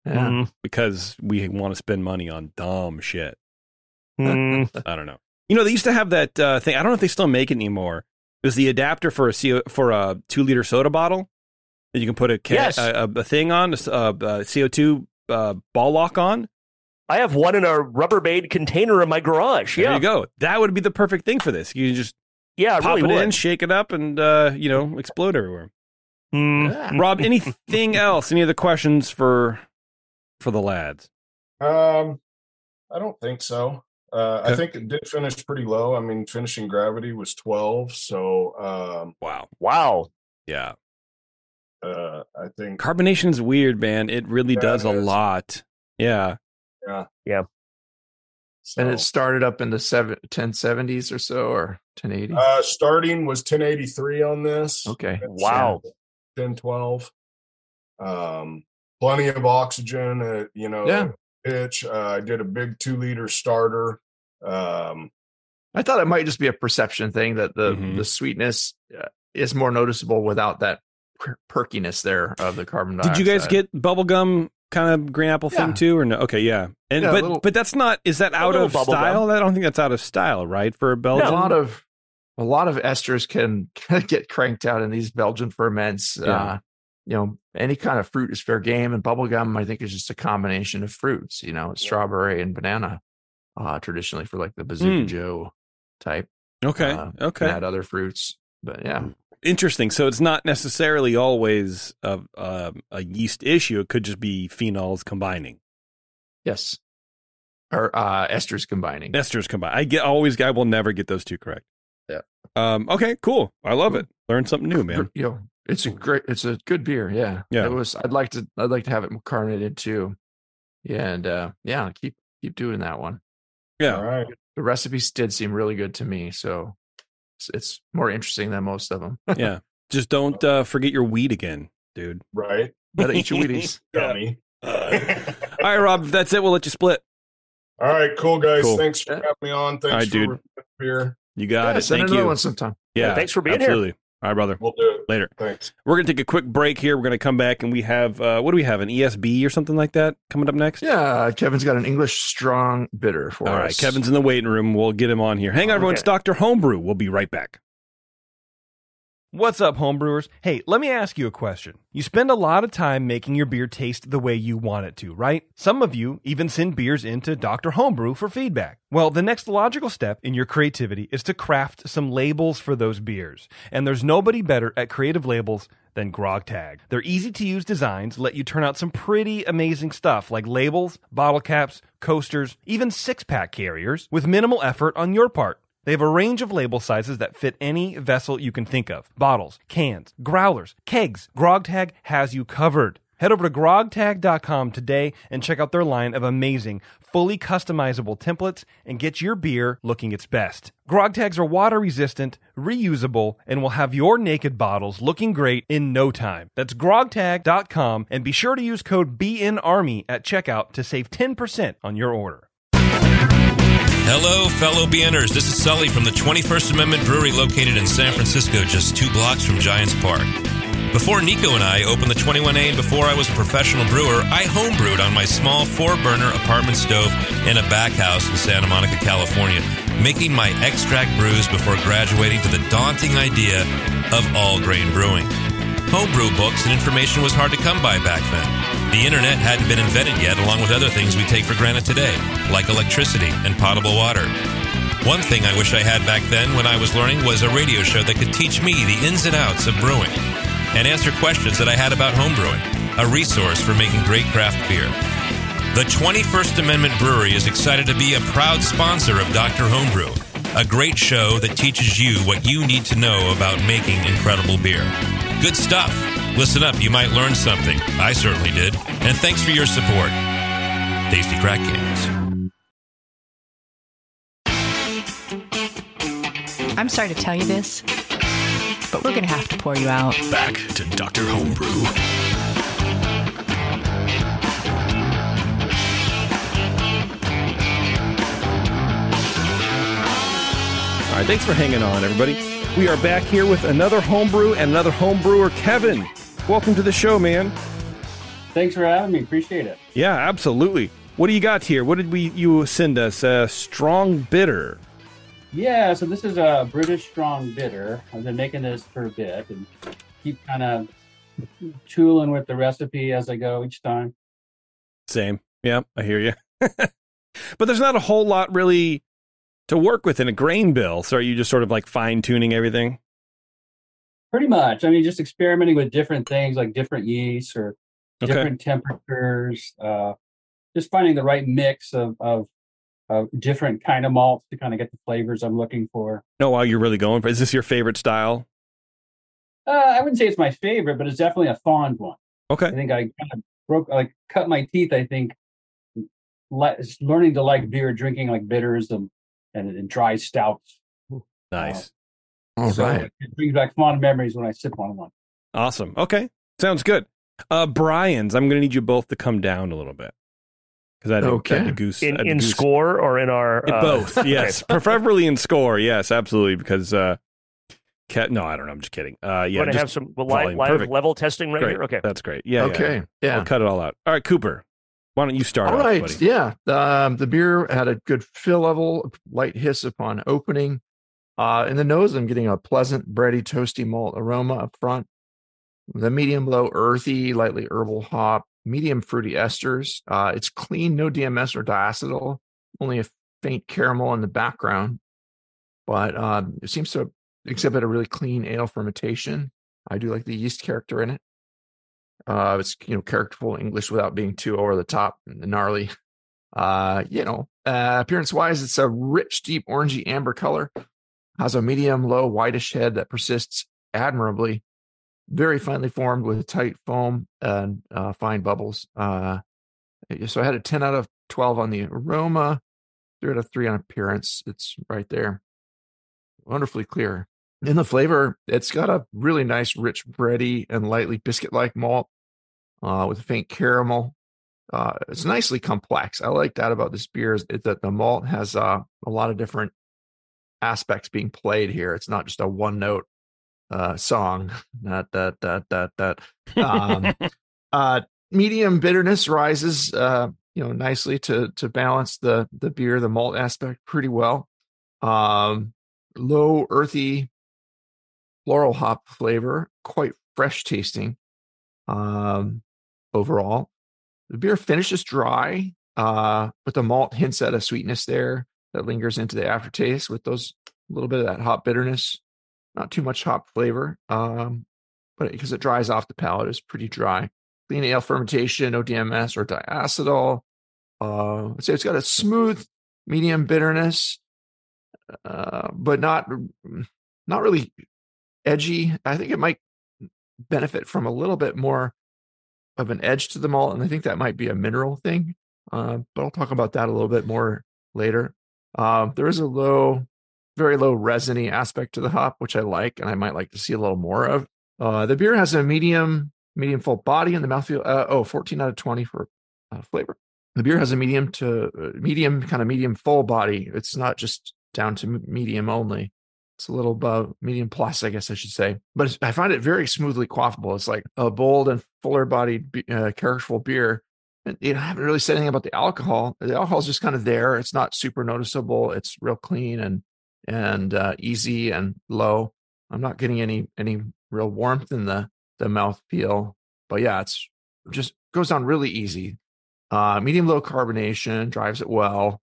Yeah. Mm, because we want to spend money on dumb shit. mm. I don't know. You know, they used to have that uh, thing. I don't know if they still make it anymore. It was the adapter for a CO, for a two liter soda bottle that you can put a ca- Yes. a, a, a thing on, a, CO two uh, ball lock on. I have one in a Rubbermaid container in my garage. There you go. That would be the perfect thing for this. You can just yeah, pop really it would. in, shake it up, and uh, you know, explode everywhere. Mm. Yeah. Rob, anything else? Any other questions for for the lads? um, I don't think so. Uh, I think it did finish pretty low. I mean, finishing gravity was 12. So um, Wow. Wow. Yeah. uh, I think Carbonation's weird, man. It really Yeah, does it a is. lot. Yeah. And so. it started up in the seven, 1070s or so, or 1080. Uh, starting was 1083 on this. okay. Wow. 1012. Um, plenty of oxygen at, you know, Yeah. pitch. Uh, I did a big two liter starter. Um, I thought it might just be a perception thing that the Mhm. the sweetness uh, is more noticeable without that per- perkiness there of the carbon Did you guys get bubblegum kind of green apple Yeah. thing too, or no? Okay, yeah. And Yeah, but little- but that's not. Is that out of style? I don't think that's out of style, right? For a Belgium. lot of a lot of esters can get cranked out in these Belgian ferments. Yeah. Uh, you know, any kind of fruit is fair game, and bubblegum I think is just a combination of fruits. You know, strawberry and banana, uh, traditionally for like the Bazooka Mm. Joe type. okay, uh, okay. And add other fruits, but yeah, Interesting. So it's not necessarily always a, a a yeast issue. It could just be phenols combining, yes, or uh, esters combining. esters combine. I get always. I will never get those two correct. Yeah. Um. Okay. Cool. I love it. Learn something new, man. you know, it's a great, it's a good beer. Yeah, Yeah. It was. I'd like to, I'd like to have it carbonated too. Yeah, and uh, yeah, keep keep doing that one. Yeah. all right. The recipes did seem really good to me, so it's, it's more interesting than most of them. Yeah. Just don't uh, forget your weed again, dude. Right. Better eat your Wheaties. Dummy. All right, Rob. If that's it, we'll let you split. All right, cool guys. Cool. Thanks for Yeah. having me on. Thanks All right, for dude. reviewing here. You got Yeah, it. send Thank another you. one sometime. Yeah. Thanks for being here. All right, brother. We'll do it. Later. Thanks. We're gonna take a quick break here. We're gonna come back and we have uh, what do we have? An ESB or something like that coming up next. Yeah, Kevin's got an English strong bitter for All us. right, Kevin's in the waiting room. We'll get him on here. Hang on, everyone. Okay. It's Doctor Homebrew. We'll be right back. What's up, homebrewers? Hey, let me ask you a question. You spend a lot of time making your beer taste the way you want it to, right? Some of you even send beers into Dr. Homebrew for feedback. Well, the next logical step in your creativity is to craft some labels for those beers. And there's nobody better at creative labels than GrogTag. Their easy to use designs let you turn out some pretty amazing stuff like labels, bottle caps, coasters, even six pack carriers with minimal effort on your part. They have a range of label sizes that fit any vessel you can think of bottles, cans, growlers, kegs. GrogTag has you covered. Head over to grogtag.com today and check out their line of amazing, fully customizable templates and get your beer looking its best. Grog tags are water resistant, reusable, and will have your naked bottles looking great in no time. That's grogtag.com and be sure to use code BNARMY at checkout to save 10% on your order. Hello, fellow BNers. This is Sully from the 21st Amendment Brewery located in San Francisco, just two blocks from Giants Park. Before Nico and I opened the 21A and before I was a professional brewer, I homebrewed on my small four burner apartment stove in a back house in Santa Monica, California, making my extract brews before graduating to the daunting idea of all grain brewing. Homebrew books and information was hard to come by back then. The internet hadn't been invented yet, along with other things we take for granted today, like electricity and potable water. One thing I wish I had back then when I was learning was a radio show that could teach me the ins and outs of brewing and answer questions that I had about homebrewing, a resource for making great craft beer. The 21st Amendment Brewery is excited to be a proud sponsor of Dr. Homebrew, a great show that teaches you what you need to know about making incredible beer. Good stuff. Listen up, you might learn something. I certainly did. And thanks for your support. Tasty Crack Games. I'm sorry to tell you this, but we're going to have to pour you out. Back to Dr. Homebrew. All right, thanks for hanging on, everybody. We are back here with another homebrew and another homebrewer, Kevin. Welcome to the show, man. Thanks for having me. Appreciate it. Yeah, absolutely. What do you got here? What did we you send us? A strong bitter. Yeah, so this is a British strong bitter. I've been making this for a bit and keep kind of tooling with the recipe as I go each time. Same. Yeah, I hear you. but there's not a whole lot really to work with in a grain bill. So are you just sort of like fine tuning everything? Pretty much. I mean, just experimenting with different things like different yeasts or Okay. different temperatures. Uh, just finding the right mix of, of of different kind of malts to kind of get the flavors I'm looking for. No, wow, you're really going for. Is this your favorite style? Uh, I wouldn't say it's my favorite, but it's definitely a fond one. Okay. I think I kind of broke, like, cut my teeth. I think le- learning to like beer, drinking like bitters and and, and dry stouts. Nice. All so right. it brings back fond memories when I sip on one. Awesome. Okay. Sounds good. Uh Brian's, I'm gonna need you both to come down a little bit. Because I had, to- Okay. I had to goose In had in goose- score or in our In uh, both, okay. yes. Preferably in score, yes, absolutely. Because uh Cat no, I don't know, I'm just kidding. Uh We're yeah, going to just have some live, volume. live level testing right great. here. Okay. That's great. Yeah. yeah, okay. yeah. Yeah. I'll cut it all out. All right, Cooper. Why don't you start All off, right. buddy? Yeah. Um, the beer had a good fill level, light hiss upon opening. Uh, in the nose, I'm getting a pleasant, bready, toasty malt aroma up front. The medium low, earthy, lightly herbal hop, medium fruity esters. Uh, it's clean, no DMS or diacetyl, only a faint caramel in the background. But um, it seems to exhibit a really clean ale fermentation. I do like the yeast character in it. Uh, it's you know characterful English without being too over the top and gnarly. Uh, you know, uh, appearance wise, it's a rich, deep orangey amber color. Has a medium low whitish head that persists admirably. Very finely formed with tight foam and uh, fine bubbles. Uh, so I had a 10 out of 12 on the aroma, three out of three on appearance. It's right there. Wonderfully clear. In the flavor, it's got a really nice, rich, bready, and lightly biscuit like malt uh, with a faint caramel. Uh, it's nicely complex. I like that about this beer is that the malt has uh, a lot of different aspects being played here. It's not just a one note uh, song. That that that that that. Um, uh, medium bitterness rises, uh, you know, nicely to to balance the the beer, the malt aspect pretty well. Um, low earthy floral hop flavor, quite fresh tasting. Um, overall, the beer finishes dry, uh, but the malt hints at a sweetness there that lingers into the aftertaste with those a little bit of that hop bitterness. Not too much hop flavor, um, but because it dries off the palate, it's pretty dry. Clean ale fermentation, no DMS or diacetyl. Uh, I'd say it's got a smooth, medium bitterness, uh, but not not really edgy. I think it might benefit from a little bit more of an edge to the malt, and I think that might be a mineral thing. Uh, but I'll talk about that a little bit more later. Um, there is a low, very low resiny aspect to the hop, which I like, and I might like to see a little more of. Uh, the beer has a medium, medium full body in the mouthfeel. Uh, oh, 14 out of 20 for uh, flavor. The beer has a medium to uh, medium, kind of medium full body. It's not just down to medium only. It's a little above medium plus, I guess I should say. But I find it very smoothly quaffable. It's like a bold and fuller bodied, uh, characterful beer. You know, I haven't really said anything about the alcohol. The alcohol is just kind of there. It's not super noticeable. It's real clean and and uh, easy and low. I'm not getting any any real warmth in the the mouth feel. But yeah, it's just goes down really easy. Uh, medium low carbonation drives it well.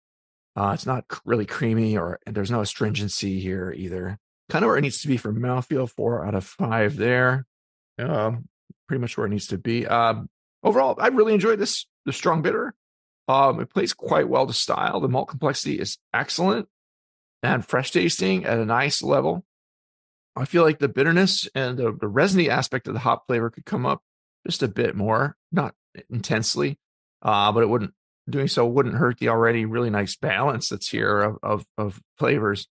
Uh, it's not really creamy or there's no astringency here either. Kind of where it needs to be for mouthfeel, four out of five there. Um, pretty much where it needs to be. Um, overall, I really enjoyed this the strong bitter. Um, it plays quite well to style. The malt complexity is excellent and fresh tasting at a nice level. I feel like the bitterness and the, the resiny aspect of the hop flavor could come up just a bit more, not intensely, uh, but it wouldn't doing so wouldn't hurt the already really nice balance that's here of of, of flavors.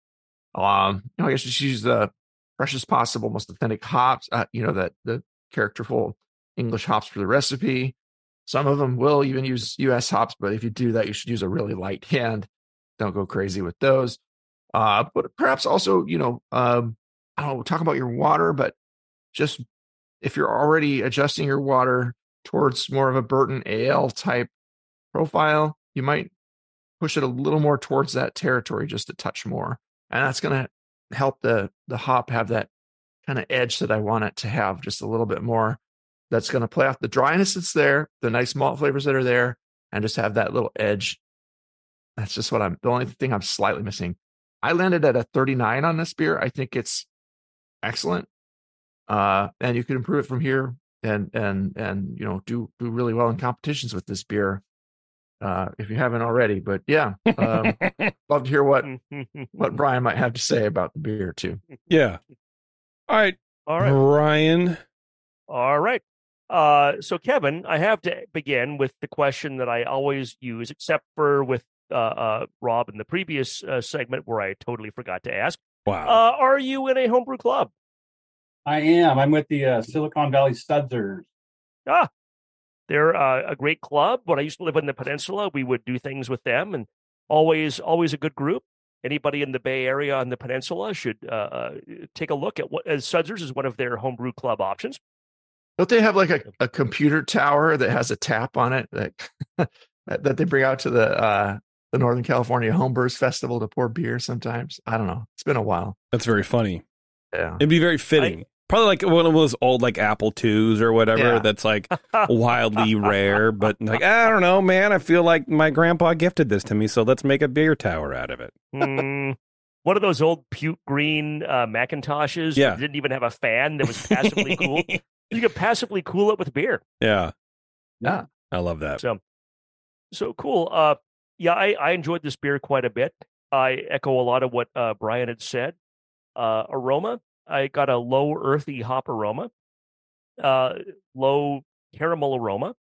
Um, you know, I guess just use the freshest possible, most authentic hops. Uh, you know that the characterful English hops for the recipe. Some of them will even use U.S. hops, but if you do that, you should use a really light hand. Don't go crazy with those. Uh, but perhaps also, you know, um, I don't know, talk about your water, but just if you're already adjusting your water towards more of a Burton Ale type profile, you might push it a little more towards that territory just a touch more. And that's going to help the the hop have that kind of edge that I want it to have just a little bit more. That's going to play off the dryness that's there, the nice malt flavors that are there, and just have that little edge. That's just what I'm the only thing I'm slightly missing. I landed at a 39 on this beer. I think it's excellent. Uh, and you can improve it from here and and and you know do do really well in competitions with this beer uh, if you haven't already. But yeah, um, love to hear what what Brian might have to say about the beer too. Yeah. All right. All right. Brian. All right. Uh, so Kevin, I have to begin with the question that I always use, except for with uh, uh, Rob in the previous uh, segment where I totally forgot to ask. Wow. Uh, are you in a homebrew club? I am. I'm with the uh, Silicon Valley Sudzers. Ah, they're uh, a great club. When I used to live in the peninsula, we would do things with them, and always, always a good group. Anybody in the Bay Area on the peninsula should take a look at what as Sudzers is one of their homebrew club options. Don't they have like a, a computer tower that has a tap on it that that they bring out to the uh, the Northern California Homebrewers Festival to pour beer sometimes? I don't know. It's been a while. That's very funny. Yeah. It'd be very fitting. Probably like one of those old like Apple twos or whatever Yeah. that's like wildly rare, but like I don't know, man. I feel like my grandpa gifted this to me, so let's make a beer tower out of it. Mm, one of those old puke green uh, Macintoshes Yeah. that didn't even have a fan that was passively cool. You can passively cool it with beer. Yeah, Yeah. I love that. So, so cool. Uh, yeah, I, I enjoyed this beer quite a bit. I echo a lot of what uh, Brian had said. Uh, aroma, I got a low earthy hop aroma, uh, low caramel aroma,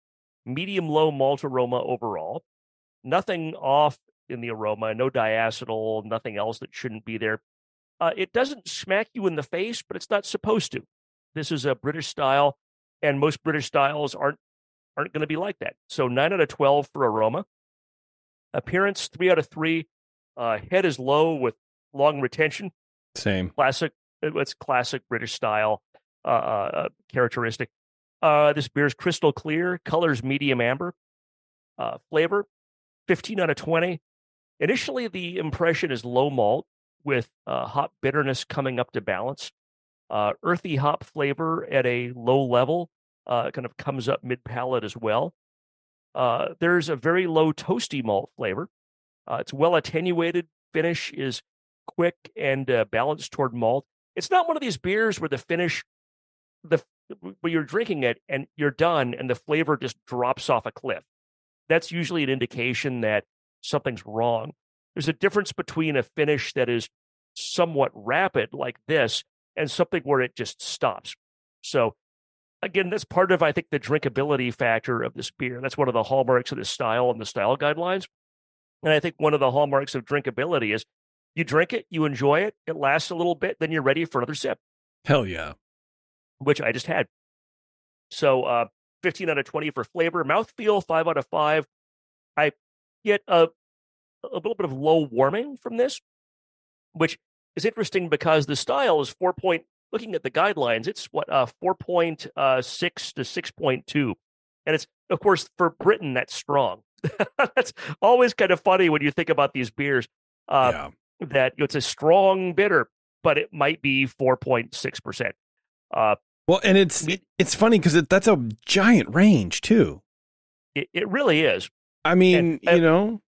medium low malt aroma overall. Nothing off in the aroma, no diacetyl, nothing else that shouldn't be there. Uh, it doesn't smack you in the face, but it's not supposed to. This is a British style, and most British styles aren't aren't going to be like that. So nine out of twelve for aroma. Appearance three out of three. Uh, head is low with long retention. Same. Classic. It's classic British style uh, uh, characteristic. Uh, this beer is crystal clear. Colors medium amber. Uh, flavor fifteen out of twenty. Initially, the impression is low malt with uh, hop bitterness coming up to balance. Uh, earthy hop flavor at a low level uh, kind of comes up mid palate as well. Uh, there's a very low toasty malt flavor. Uh, it's well attenuated. Finish is quick and uh, balanced toward malt. It's not one of these beers where the finish, the where you're drinking it and you're done and the flavor just drops off a cliff. That's usually an indication that something's wrong. there's a difference between a finish that is somewhat rapid like this and something where it just stops. So again, that's part of I think the drinkability factor of this beer. That's one of the hallmarks of the style and the style guidelines. And I think one of the hallmarks of drinkability is you drink it, you enjoy it, it lasts a little bit, then you're ready for another sip. Hell yeah. Which I just had. So uh 15 out of 20 for flavor. Mouthfeel, 5 out of 5. I get a, a little bit of low warming from this, which is interesting because the style is 4 point, looking at the guidelines, it's what, uh, 4.6 uh, to 6.2. And it's, of course, for Britain, that's strong. that's always kind of funny when you think about these beers. Uh, yeah. That you know, it's a strong bitter, but it might be 4.6%. Uh, Well, and it's it's funny because it, that's a giant range too. it, it really is. I mean, And- you and- know, what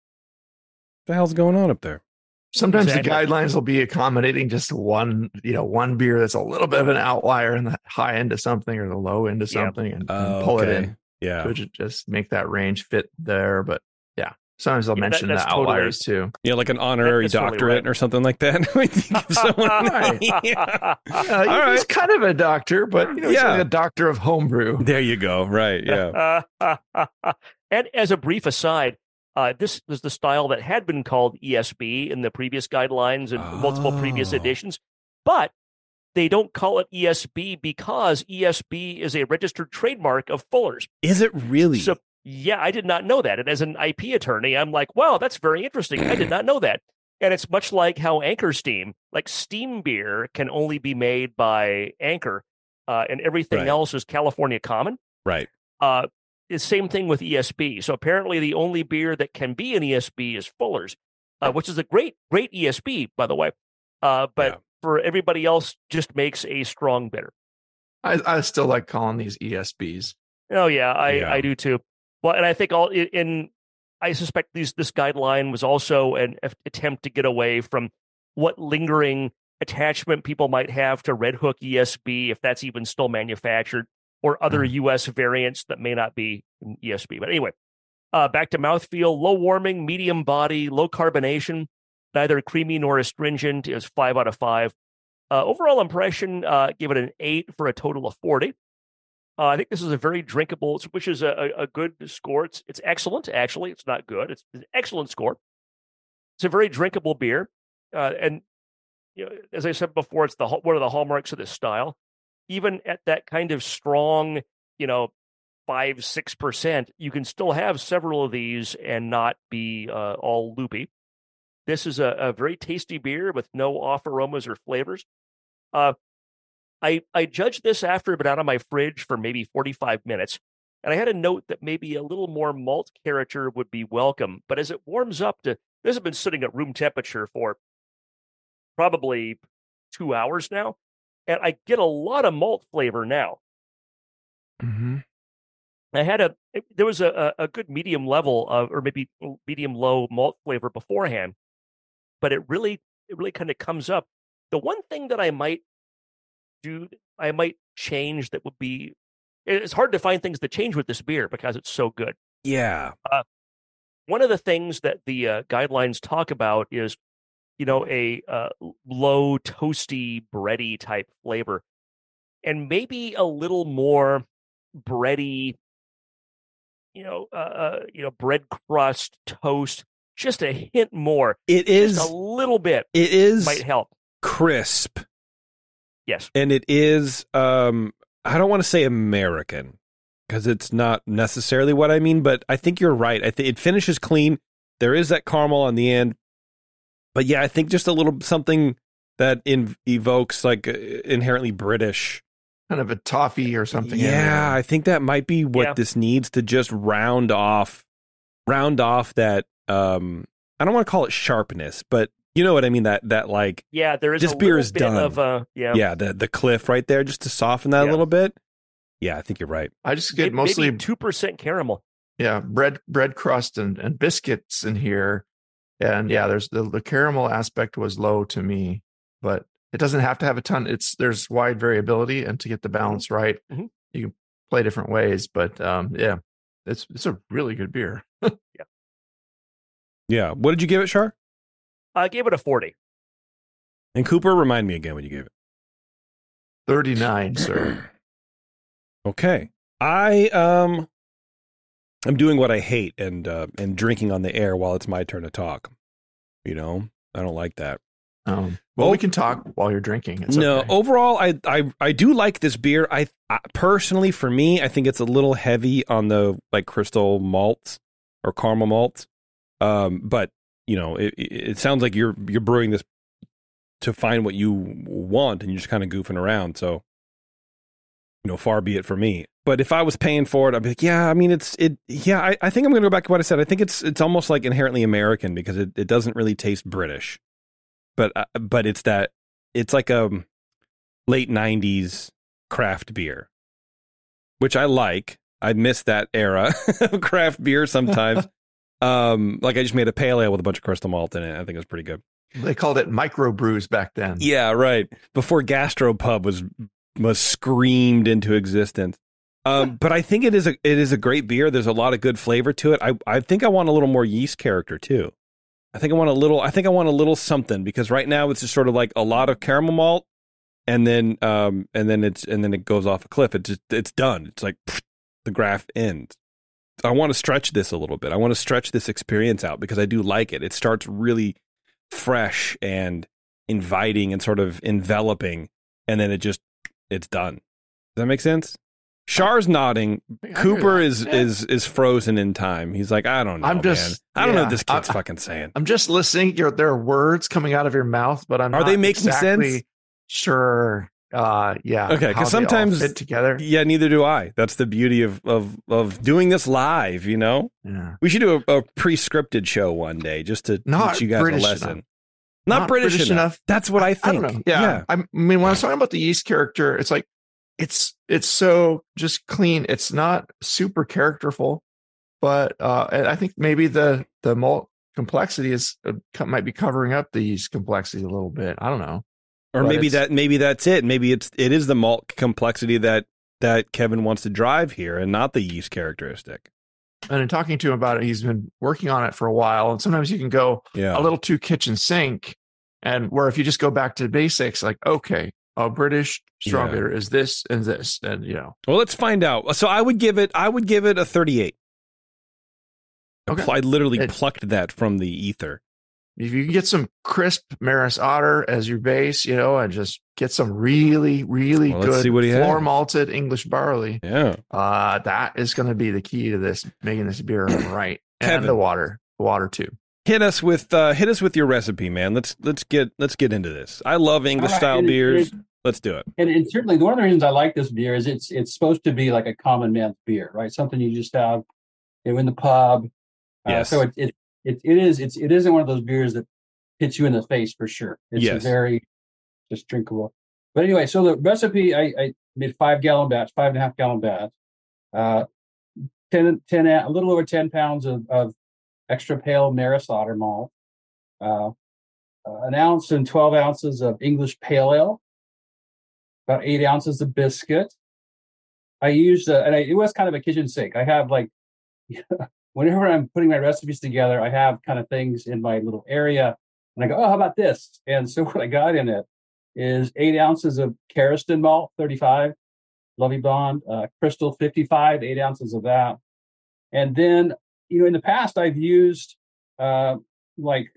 the hell's going on up there? Sometimes Exactly. the guidelines will be accommodating just one, you know, one beer that's a little bit of an outlier in the high end of something or the low end of Yeah. something and, and Oh, pull it okay. in. Yeah, to ju- just make that range fit there. But yeah, sometimes they'll Yeah, mention that's the totally- outliers too. yeah, like an honorary that's totally doctorate right. or something like that. We give someone- Right. yeah. Uh, All he's kind of a doctor, but you know, he's Yeah. like a doctor of homebrew. There you go. Right. Yeah. and as a brief aside, uh, this was the style that had been called ESB in the previous guidelines and multiple previous Oh. editions, but they don't call it ESB because ESB is a registered trademark of Fuller's. Is it really? So, yeah, I did not know that. And as an IP attorney, I'm like, wow, that's very interesting. I did not know that. And it's much like how Anchor Steam, like steam beer, can only be made by Anchor, uh, and everything Right. else is California Common. right. Uh, the same thing with ESB. So apparently, the only beer that can be an ESB is Fuller's, uh, which is a great, great ESB, by the way. Uh, but Yeah. for everybody else, just makes a strong bitter. I, I still like calling these ESBs. Oh yeah, I Yeah. I do too. Well, and I think all in, in I suspect these this guideline was also an attempt to get away from what lingering attachment people might have to Redhook ESB if that's even still manufactured or other US variants that may not be in ESB. But anyway, uh, back to mouthfeel, low warming, medium body, low carbonation, neither creamy nor astringent is five out of five. Uh, overall impression, uh, give it an eight for a total of 40. Uh, I think this is a very drinkable, which is a, a, good score. It's it's excellent, actually. It's not good. It's an excellent score. It's a very drinkable beer, uh, and you know, as I said before, it's the one of the hallmarks of this style. Even at that kind of strong, you know, five six percent, you can still have several of these and not be uh, all loopy. This is a, a very tasty beer with no off aromas or flavors. Uh, I I judged this after it been out of my fridge for maybe 45 minutes, and I had a note that maybe a little more malt character would be welcome. But as it warms up to this has been sitting at room temperature for probably two hours now, and I get a lot of malt flavor now. Mm-hmm. I had a there was a, a good medium level of or maybe medium low malt flavor beforehand, but it really it really kind of comes up. The one thing that I might do I might change that would be it's hard to find things that change with this beer because it's so good. Yeah. One of the things that the uh, guidelines talk about is you know a uh, low toasty bready type flavor and maybe a little more bready you know uh, uh you know bread crust toast just a hint more It is just a little bit It is might help crisp, yes and it is. Um, I don't want to say American because it's not necessarily what I mean, but I think you're right. I think it finishes clean. There is that caramel on the end, but yeah, I think just a little something that in, evokes like uh, inherently British. Kind of a toffee or something. Yeah. I think that might be what Yeah. this needs to just round off, round off that. Um, I don't want to call it sharpness, but you know what I mean. That that like yeah there is This a beer is bit done. of uh yeah, yeah, the the cliff right there, just to soften that a little bit. Yeah, I think you're right. I just get May- mostly two percent caramel yeah bread bread crust and, and biscuits in here and yeah there's the, the caramel aspect was low to me but it doesn't have to have a ton it's there's wide variability and to get the balance right Mhm. you can play different ways but um yeah it's it's a really good beer Yeah. Yeah. What did you give it, Shar? I gave it a 40. And Cooper, remind me again when you gave it. 39, sir. Okay. I um I'm doing what I hate and uh and drinking on the air while it's my turn to talk. You know, I don't like that. Um, well, Oh. we can talk while you're drinking. It's no, okay. overall I, I I do like this beer. I, I personally for me, I think it's a little heavy on the like crystal malts or caramel malts. Um but, you know, it it it sounds like you're you're brewing this to find what you want and you're just kind of goofing around. So, you know, far be it for me. But if I was paying for it, I'd be like, yeah, I mean, it's it. Yeah, I, I think I'm going to go back to what I said. I think it's it's almost like inherently American because it, it doesn't really taste British, but uh, but it's that it's like a late '90s craft beer, which I like. I miss that era of craft beer sometimes. um, like I just made a pale ale with a bunch of crystal malt in it. I think it was pretty good. They called it micro brews back then. Yeah, right. Before Gastropub was was screamed into existence. Um, but I think it is a it is a great beer. There's a lot of good flavor to it. I I think I want a little more yeast character too. I think I want a little. I think I want a little something because right now it's just sort of like a lot of caramel malt, and then um and then it's and then it goes off a cliff. It's just it's done. It's like pfft, the graph ends. I want to stretch this a little bit. I want to stretch this experience out because I do like it. It starts really fresh and inviting and sort of enveloping, and then it just it's done. Does that make sense? Char's nodding. I Cooper is is is frozen in time. He's like, I don't know, I'm just- man. I don't know what this kid's I- fucking saying. I'm just listening. You're, there are words coming out of your mouth, but I'm Are not they making exactly sense? Sure. Uh, yeah. Okay, 'cause how they all sometimes- fit together. Yeah, neither do I. That's the beauty of of of doing this live. You know, Yeah. we should do a, a pre-scripted show one day just to Not teach you guys British a lesson. enough. Not, Not British, British enough. enough. That's what I I think. don't know. Yeah. I mean, when I was talking about the yeast character, it's like it's it's so just clean. It's not super characterful, but uh, and I think maybe the the malt complexity is uh, might be covering up the yeast complexity a little bit. I don't know. or but maybe that maybe that's it. Maybe it's it is the malt complexity that that Kevin wants to drive here, and not the yeast characteristic. And in talking to him about it, he's been working on it for a while. And sometimes you can go Yeah, a little too kitchen sink, and where if you just go back to basics, like okay, a British strong Yeah. bitter is this and this, and you know, Well, let's find out. So I would give it. I would give it a thirty-eight. Okay. I literally It- plucked that from the ether. if you can get some crisp Maris Otter as your base, you know, and just get some really, really Well, good floor has. malted English barley, Yeah. uh, that is going to be the key to this, making this beer right. Kevin. And the water, the water too. Hit us with uh, hit us with your recipe, man. Let's let's get let's get into this. I love English right, style and beers. Let's do it. And, and certainly one of the reasons I like this beer is it's it's supposed to be like a common man's beer, right? Something you just have you know, in the pub. Uh, Yes. so it, it it it is it's it isn't one of those beers that hits you in the face for sure. It's Yes. very just drinkable. But anyway, so the recipe I, I made five gallon batch, five and a half gallon batch, uh, 10, 10 a little over ten pounds of, of extra pale Maris Otter malt, uh, uh, an ounce and twelve ounces of English pale ale, about eight ounces of biscuit. I used, uh, and I, it was kind of a kitchen sink. I have like, whenever I'm putting my recipes together, I have kind of things in my little area, and I go, oh, how about this? And so what I got in it is eight ounces of Carastan malt, 35, Lovibond, uh, Crystal 55, eight ounces of that. And then, you know, in the past, I've used uh, like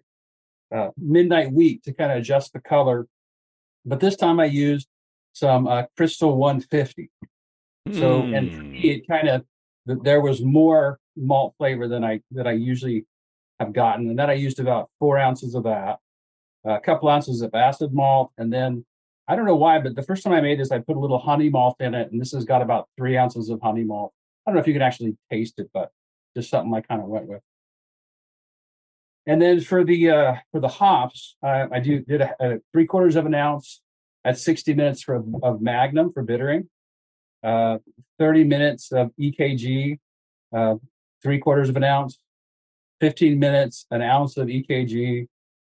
uh, midnight wheat to kind of adjust the color. But this time I used some uh, Crystal 150. So, and for Mm. me, it kind of there was more malt flavor than I that I usually have gotten, and then I used about four ounces of that, a couple ounces of acid malt, and then I don't know why, but the first time I made this, I put a little honey malt in it, and this has got about three ounces of honey malt. I don't know if you can actually taste it, but just something I kind of went with. And then for the uh, for the hops, I, I do did a, a three quarters of an ounce at 60 minutes for, of Magnum for bittering, uh, 30 minutes of EKG, uh, three quarters of an ounce, 15 minutes, an ounce of EKG,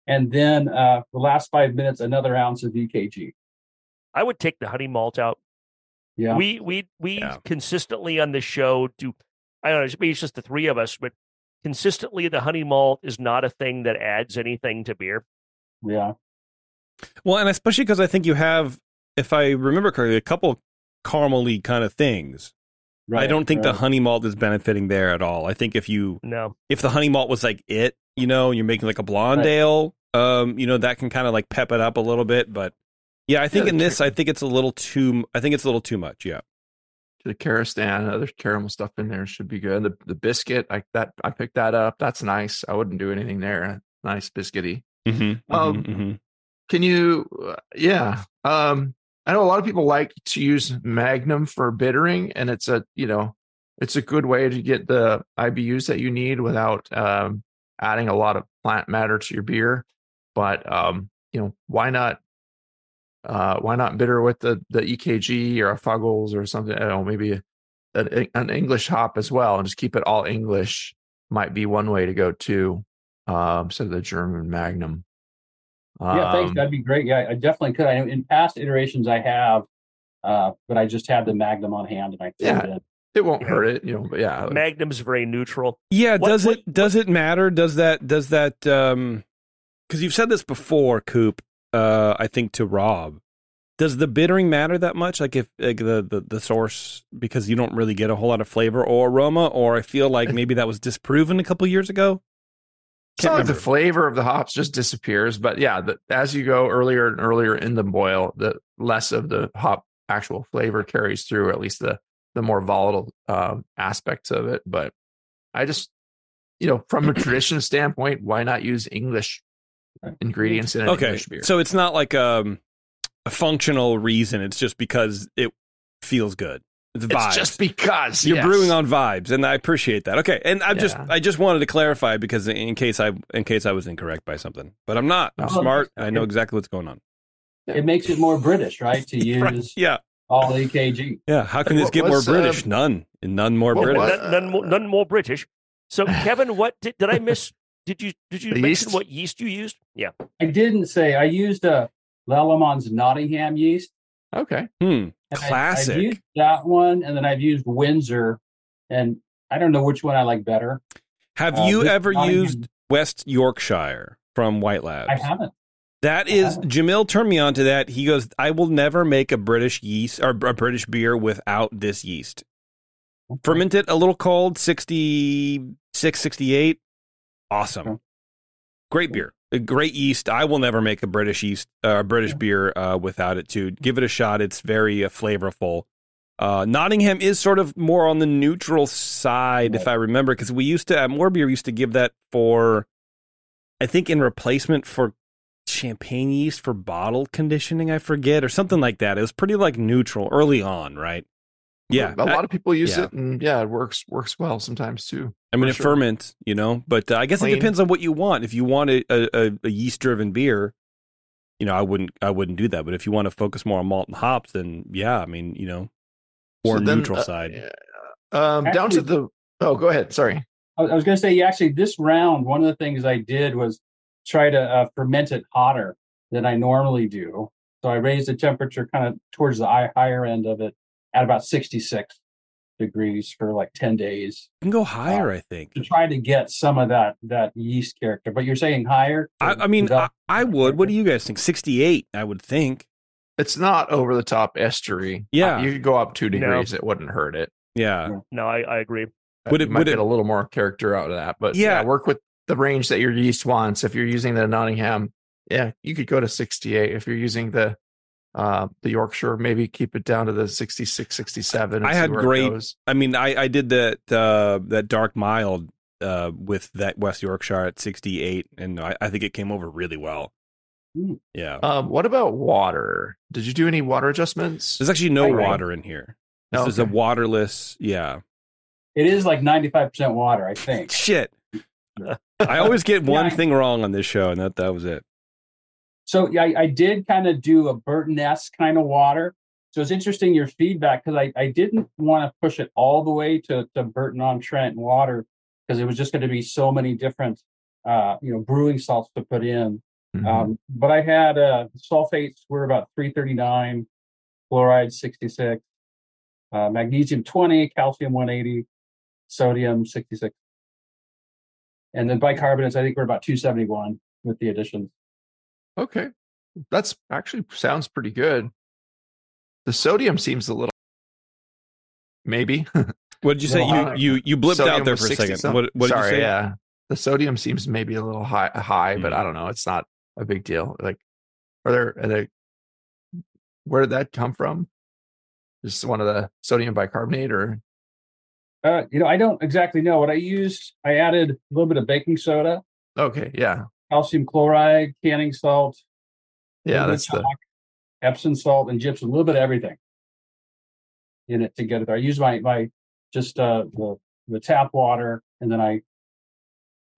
and then uh, the last five minutes, another ounce of EKG. I would take the honey malt out. Yeah. We we we Yeah. consistently on the show do. I don't know. Maybe it's just the three of us, but consistently the honey malt is not a thing that adds anything to beer. Yeah. Well, and especially because I think you have, if I remember correctly, a couple caramely kind of things. Right, I don't think the honey malt is benefiting there at all. I think if you No. if the honey malt was like it, you know, you're making like a blonde Right. ale, um, you know, that can kind of like pep it up a little bit. But yeah, I think Yeah, in the this, I think it's a little too. I think it's a little too much. Yeah. The Carastan, other caramel stuff in there should be good. The the biscuit, I that I picked that up. That's nice. I wouldn't do anything there. Nice biscuity. Mm-hmm, Um, Can you? Uh, yeah. Um, I know a lot of people like to use Magnum for bittering, and it's a you know, it's a good way to get the IBUs that you need without um, adding a lot of plant matter to your beer. But um, you know, why not? Uh, why not bitter with the the EKG or a Fuggles or something? I don't know, maybe a, an, an English hop as well, and just keep it all English. Might be one way to go too, um, instead of the German Magnum. Yeah, thanks. Um, That'd be great. Yeah, I definitely could. I, in past iterations, I have, uh, but I just had the Magnum on hand and I Yeah. it it won't Yeah. hurt it, you know. But yeah, Magnum's very neutral. Yeah, What- does what- it does it matter? Does that does that um because you've said this before, Coop, uh I think to Rob. Does the bittering matter that much? Like if like the, the the source because you don't really get a whole lot of flavor or aroma, or I feel like maybe that was disproven a couple years ago. it's Can't like the flavor of the hops just disappears. But yeah, the, as you go earlier and earlier in the boil, the less of the hop actual flavor carries through, or at least the the more volatile um, aspects of it. But I just, you know, from a tradition standpoint, why not use English ingredients in an Okay, English beer? so it's not like um a functional reason. It's just because it feels good. It's vibes. it's just because You're yes. brewing on vibes, and I appreciate that. Okay, and I just I just wanted to clarify because in case I in case I was incorrect by something, but I'm not. I'm No. smart. I know exactly what's going on. It makes it more British, right? To use Right. Yeah, all EKG. yeah. How can And this what get more British? um, none, none more British. None, none, more, none more British. So, Kevin, what did, did I miss? Did you did you The mention yeast? what yeast you used? Yeah. I didn't say I used a Lallemand's Nottingham yeast. okay. Hmm. and I- Classic. I've used that one, and then I've used Windsor, and I don't know which one I like better. Have Uh, you ever Nottingham- used West Yorkshire from White Labs? I haven't. That I is, haven't. Jamil turned me on to that. He goes, I will never make a British yeast or a British beer without this yeast. Ferment it a little cold, 66, 68. Awesome. Okay. Great beer. A great yeast. I will never make a British yeast, uh, a British beer uh, without it too. Give it a shot. It's very uh, flavorful. Uh, Nottingham is sort of more on the neutral side, if I remember, because we used to, at More Beer, used to give that for, I think, in replacement for champagne yeast for bottle conditioning, I forget, or something like that. It was pretty like neutral early on, right? Yeah. a lot of people use yeah. it, and yeah, it works works well sometimes too. I mean, for it sure. ferments, you know, but uh, I guess Clean. it depends on what you want. If you want a, a, a yeast driven beer, you know, I wouldn't, I wouldn't do that. But if you want to focus more on malt and hops, then yeah, I mean, you know, or So then, neutral uh, side. Um, down to the. Oh, go ahead. Sorry. I I was going to say, yeah, actually, this round, one of the things I did was try to uh, ferment it hotter than I normally do. So I raised the temperature kind of towards the high- higher end of it at about 66 degrees for like 10 days You can go higher, I think. to try to get some of that that yeast character. But you're saying higher? I, I mean, I, I would. What do you guys think? 68, I would think. It's not over the top estery. Yeah. Uh, you could go up two No. degrees. It wouldn't hurt it. Yeah. No, I, I agree. Uh, Would it- might would get it- a little more character out of that, but Yeah. yeah. work with the range that your yeast wants. If you're using the Nottingham, yeah, you could go to 68. If you're using the uh the Yorkshire, maybe keep it down to the 66, 67. I had great- I mean, I, I did that, uh, that dark mild, uh, with that West Yorkshire at 68, and I, I think it came over really well. Mm. Yeah. Um, what about water? Did you do any water adjustments? There's actually no Right. water in here. This Oh, is a waterless. Yeah. It is like 95% water, I think. Shit. I always get one I- thing wrong on this show, and that that was it. So yeah, I, I did kind of do a Burton-esque kind of water. So it's interesting your feedback because I, I didn't want to push it all the way to, to Burton on Trent water because it was just going to be so many different uh, you know brewing salts to put in. Mhm. Um, but I had uh, sulfates were about 339, fluoride 66, uh, magnesium 20, calcium 180, sodium 66. and then bicarbonates. I think we're about 271 with the additions. Okay. That's actually sounds pretty good. The sodium seems a little maybe. What did you say? Well, You you you blipped Sodium out there for a 60 second. some- What, what did Sorry, you say? yeah. The sodium seems maybe a little high high, but Mm. I don't know. It's not a big deal. Like are there are they where did that come from? Just one of the sodium bicarbonate or Uh, you know, I don't exactly know what I used. I added a little bit of baking soda, okay, yeah. Calcium chloride, canning salt, Yeah, that's of the chalk, Epsom salt, and gypsum. A little bit of everything in it to get it there. I use my my just uh, the the tap water, and then I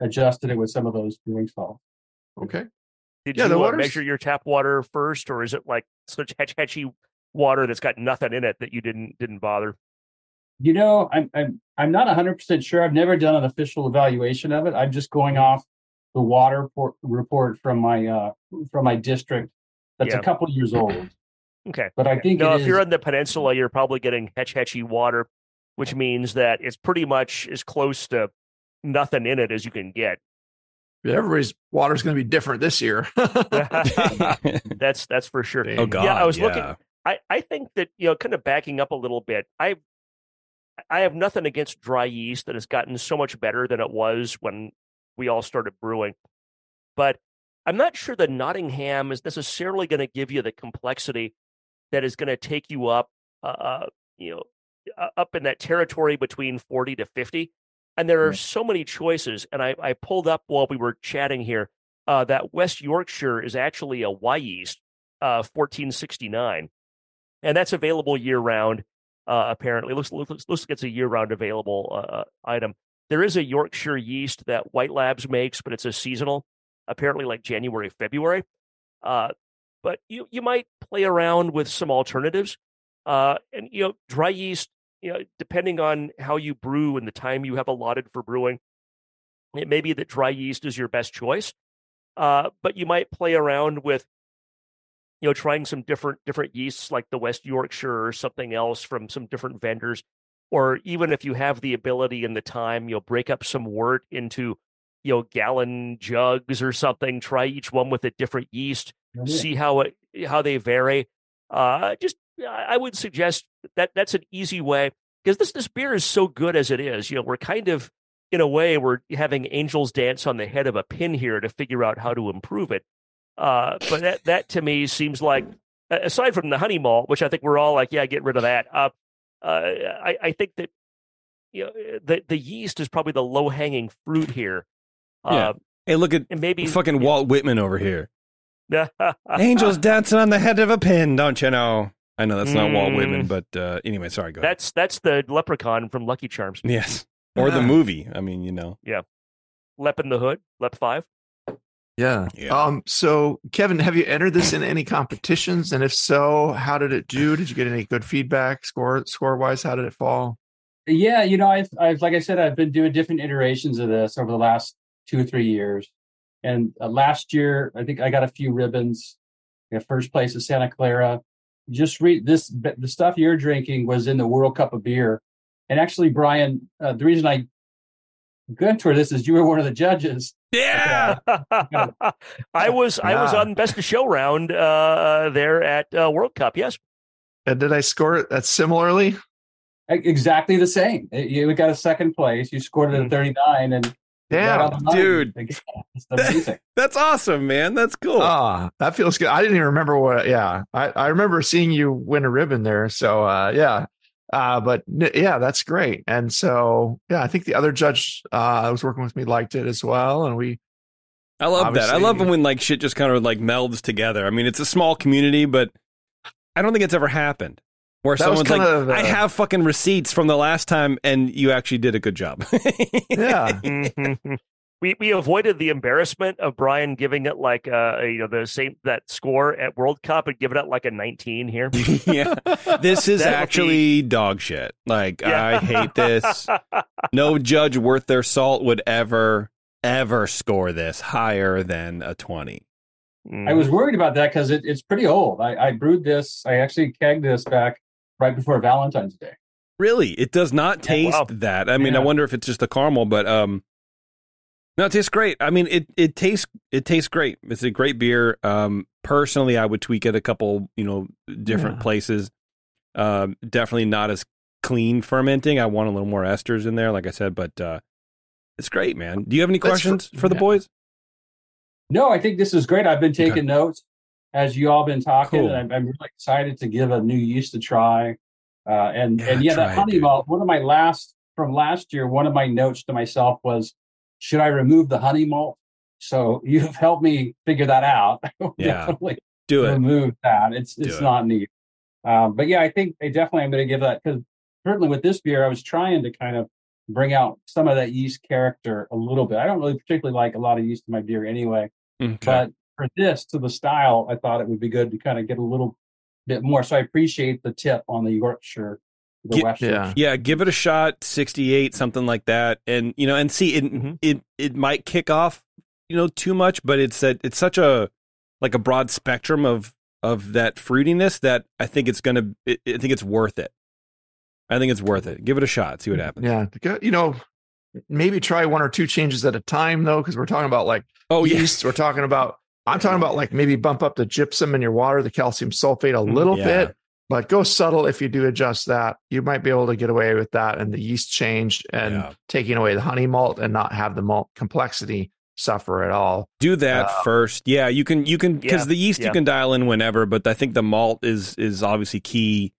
adjusted it with some of those brewing salts. okay. Did Yeah, the you uh, measure your tap water first, or is it like such hetch hetchy water that's got nothing in it that you didn't didn't bother? You know, I'm I'm I'm not 100 percent sure. I've never done an official evaluation of it. I'm just going off the water por- report from my uh from my district. That's Yeah. a couple years old, Okay. but I think No, if is- you're on the peninsula, you're probably getting hetch hetchy water, which means that it's pretty much as close to nothing in it as you can get. Yeah, everybody's water's gonna be different this year. that's that's for sure. oh God. yeah, I was yeah. looking. I, I think that you know, kind of backing up a little bit. I I have nothing against dry yeast that has gotten so much better than it was when we all started brewing, but I'm not sure that Nottingham is necessarily going to give you the complexity that is going to take you up, uh, uh, you know, up in that territory between 40 to 50. And there are so many choices. And I, I pulled up while we were chatting here uh, that West Yorkshire is actually a Wyeast, uh, 1469, and that's available year round. Uh, apparently, looks, looks looks like it's a year round available uh, item. There is a Yorkshire yeast that White Labs makes, but it's a seasonal, apparently like January February. Uh, but you you might play around with some alternatives, uh, and you know dry yeast. You know, depending on how you brew and the time you have allotted for brewing, it may be that dry yeast is your best choice. Uh, but you might play around with, you know, trying some different different yeasts like the West Yorkshire or something else from some different vendors, or even if you have the ability and the time, you'll break up some wort into, you know, gallon jugs or something. Try each one with a different yeast, Oh, yeah. see how it how they vary. Uh, just I I would suggest that that's an easy way because this this beer is so good as it is. You know, we're kind of in a way we're having angels dance on the head of a pin here to figure out how to improve it. Uh, but that that to me seems like aside from the honey malt, which I think we're all like, yeah, get rid of that. Uh, uh, I, I think that you know the the yeast is probably the low hanging fruit here. Uh, Yeah. Hey, look at maybe fucking Walt Whitman over here. Angels dancing on the head of a pin, don't you know? I know that's not Walt Mm. Whitman, but uh, anyway, sorry. Go ahead. That's that's the leprechaun from Lucky Charms. Yes, or the movie. I mean, you know. Yeah, Lep in the Hood, Lep Five. Yeah. Yeah. Um. So, Kevin, have you entered this in any competitions? And if so, how did it do? Did you get any good feedback? Score score wise, how did it fall? Yeah, you know, I've, I've, like I said, I've been doing different iterations of this over the last two or three years. And uh, last year, I think I got a few ribbons. I got first place at Santa Clara. Just read this, the stuff you're drinking was in the World Cup of Beer. And actually, Brian, uh, the reason I good for this is you were one of the judges. Yeah. I was I was on best of show round uh, there at uh, World Cup. Yes, And did I score it that similarly? Exactly the same. Uh, You got a second place. You scored it at 39 and Damn. right on the line. dude. Again, It's. That's awesome, man. That's cool. Ah, that feels good. I didn't even remember what. Yeah, I, I remember seeing you win a ribbon there. So uh, yeah, uh, but n- yeah, that's great. And so yeah, I think the other judge uh, that was working with me liked it as well, and we I love that. I love obviously- when like shit just kind of like melds together. I mean, it's a small community, but I don't think it's ever happened where That someone's like, of, uh, "I have fucking receipts from the last time, and you actually did a good job." yeah. We we avoided the embarrassment of Brian giving it like uh you know the same that score at World Cup and giving it like a 19 here. yeah. This is That would actually dog shit. Like Yeah. I hate this. No judge worth their salt would ever ever score this higher than a 20. I was worried about that because it, it's pretty old. I, I brewed this. I actually kegged this back right before Valentine's Day. Really, it does not Yeah, taste wow. that. I mean, I wonder if it's just the caramel, but um, No, it tastes great. I mean, it it tastes it tastes great. It's a great beer. Um, personally, I would tweak it a couple, you know, different Yeah. places. Um, definitely not as clean fermenting. I want a little more esters in there, like I said, but uh, it's great, man. Do you have any That's for- questions for, the yeah. boys? No, I think this is great. I've been taking notes as you all been talking, Cool. and I'm, I'm really excited to give a new yeast a try. Uh, and Yeah, and yeah, that honey malt. One of my last from last year. One of my notes to myself was, should I remove the honey malt? So you've helped me figure that out. Yeah. definitely Do it. remove that. It's Do it's it. not neat. Um, but yeah, I think I definitely am going to give that because certainly with this beer, I was trying to kind of bring out some of that yeast character a little bit. I don't really particularly like a lot of yeast in my beer anyway. Okay. But for this to the style, I thought it would be good to kind of get a little bit more. So I appreciate the tip on the Yorkshire, the Get- West yeah. Yeah, give it a shot, sixty-eight, something like that, and you know, and see it. Mhm. It it might kick off, you know, too much, but it's that it's such a like a broad spectrum of of that fruitiness that I think it's gonna. I think it's worth it. I think it's worth it. Give it a shot. See what happens. Yeah, you know, maybe try one or two changes at a time though, because we're talking about like Oh yeah. We're talking about. I'm talking about like maybe bump up the gypsum in your water, the calcium sulfate a little Mm-hmm. Yeah. bit, but go subtle if you do adjust that. You might be able to get away with that, and the yeast change and Yeah. taking away the honey malt and not have the malt complexity suffer at all. Do that Uh, first. Yeah, you can you can because Yeah, the yeast you can dial in whenever, but I think the malt is is obviously key.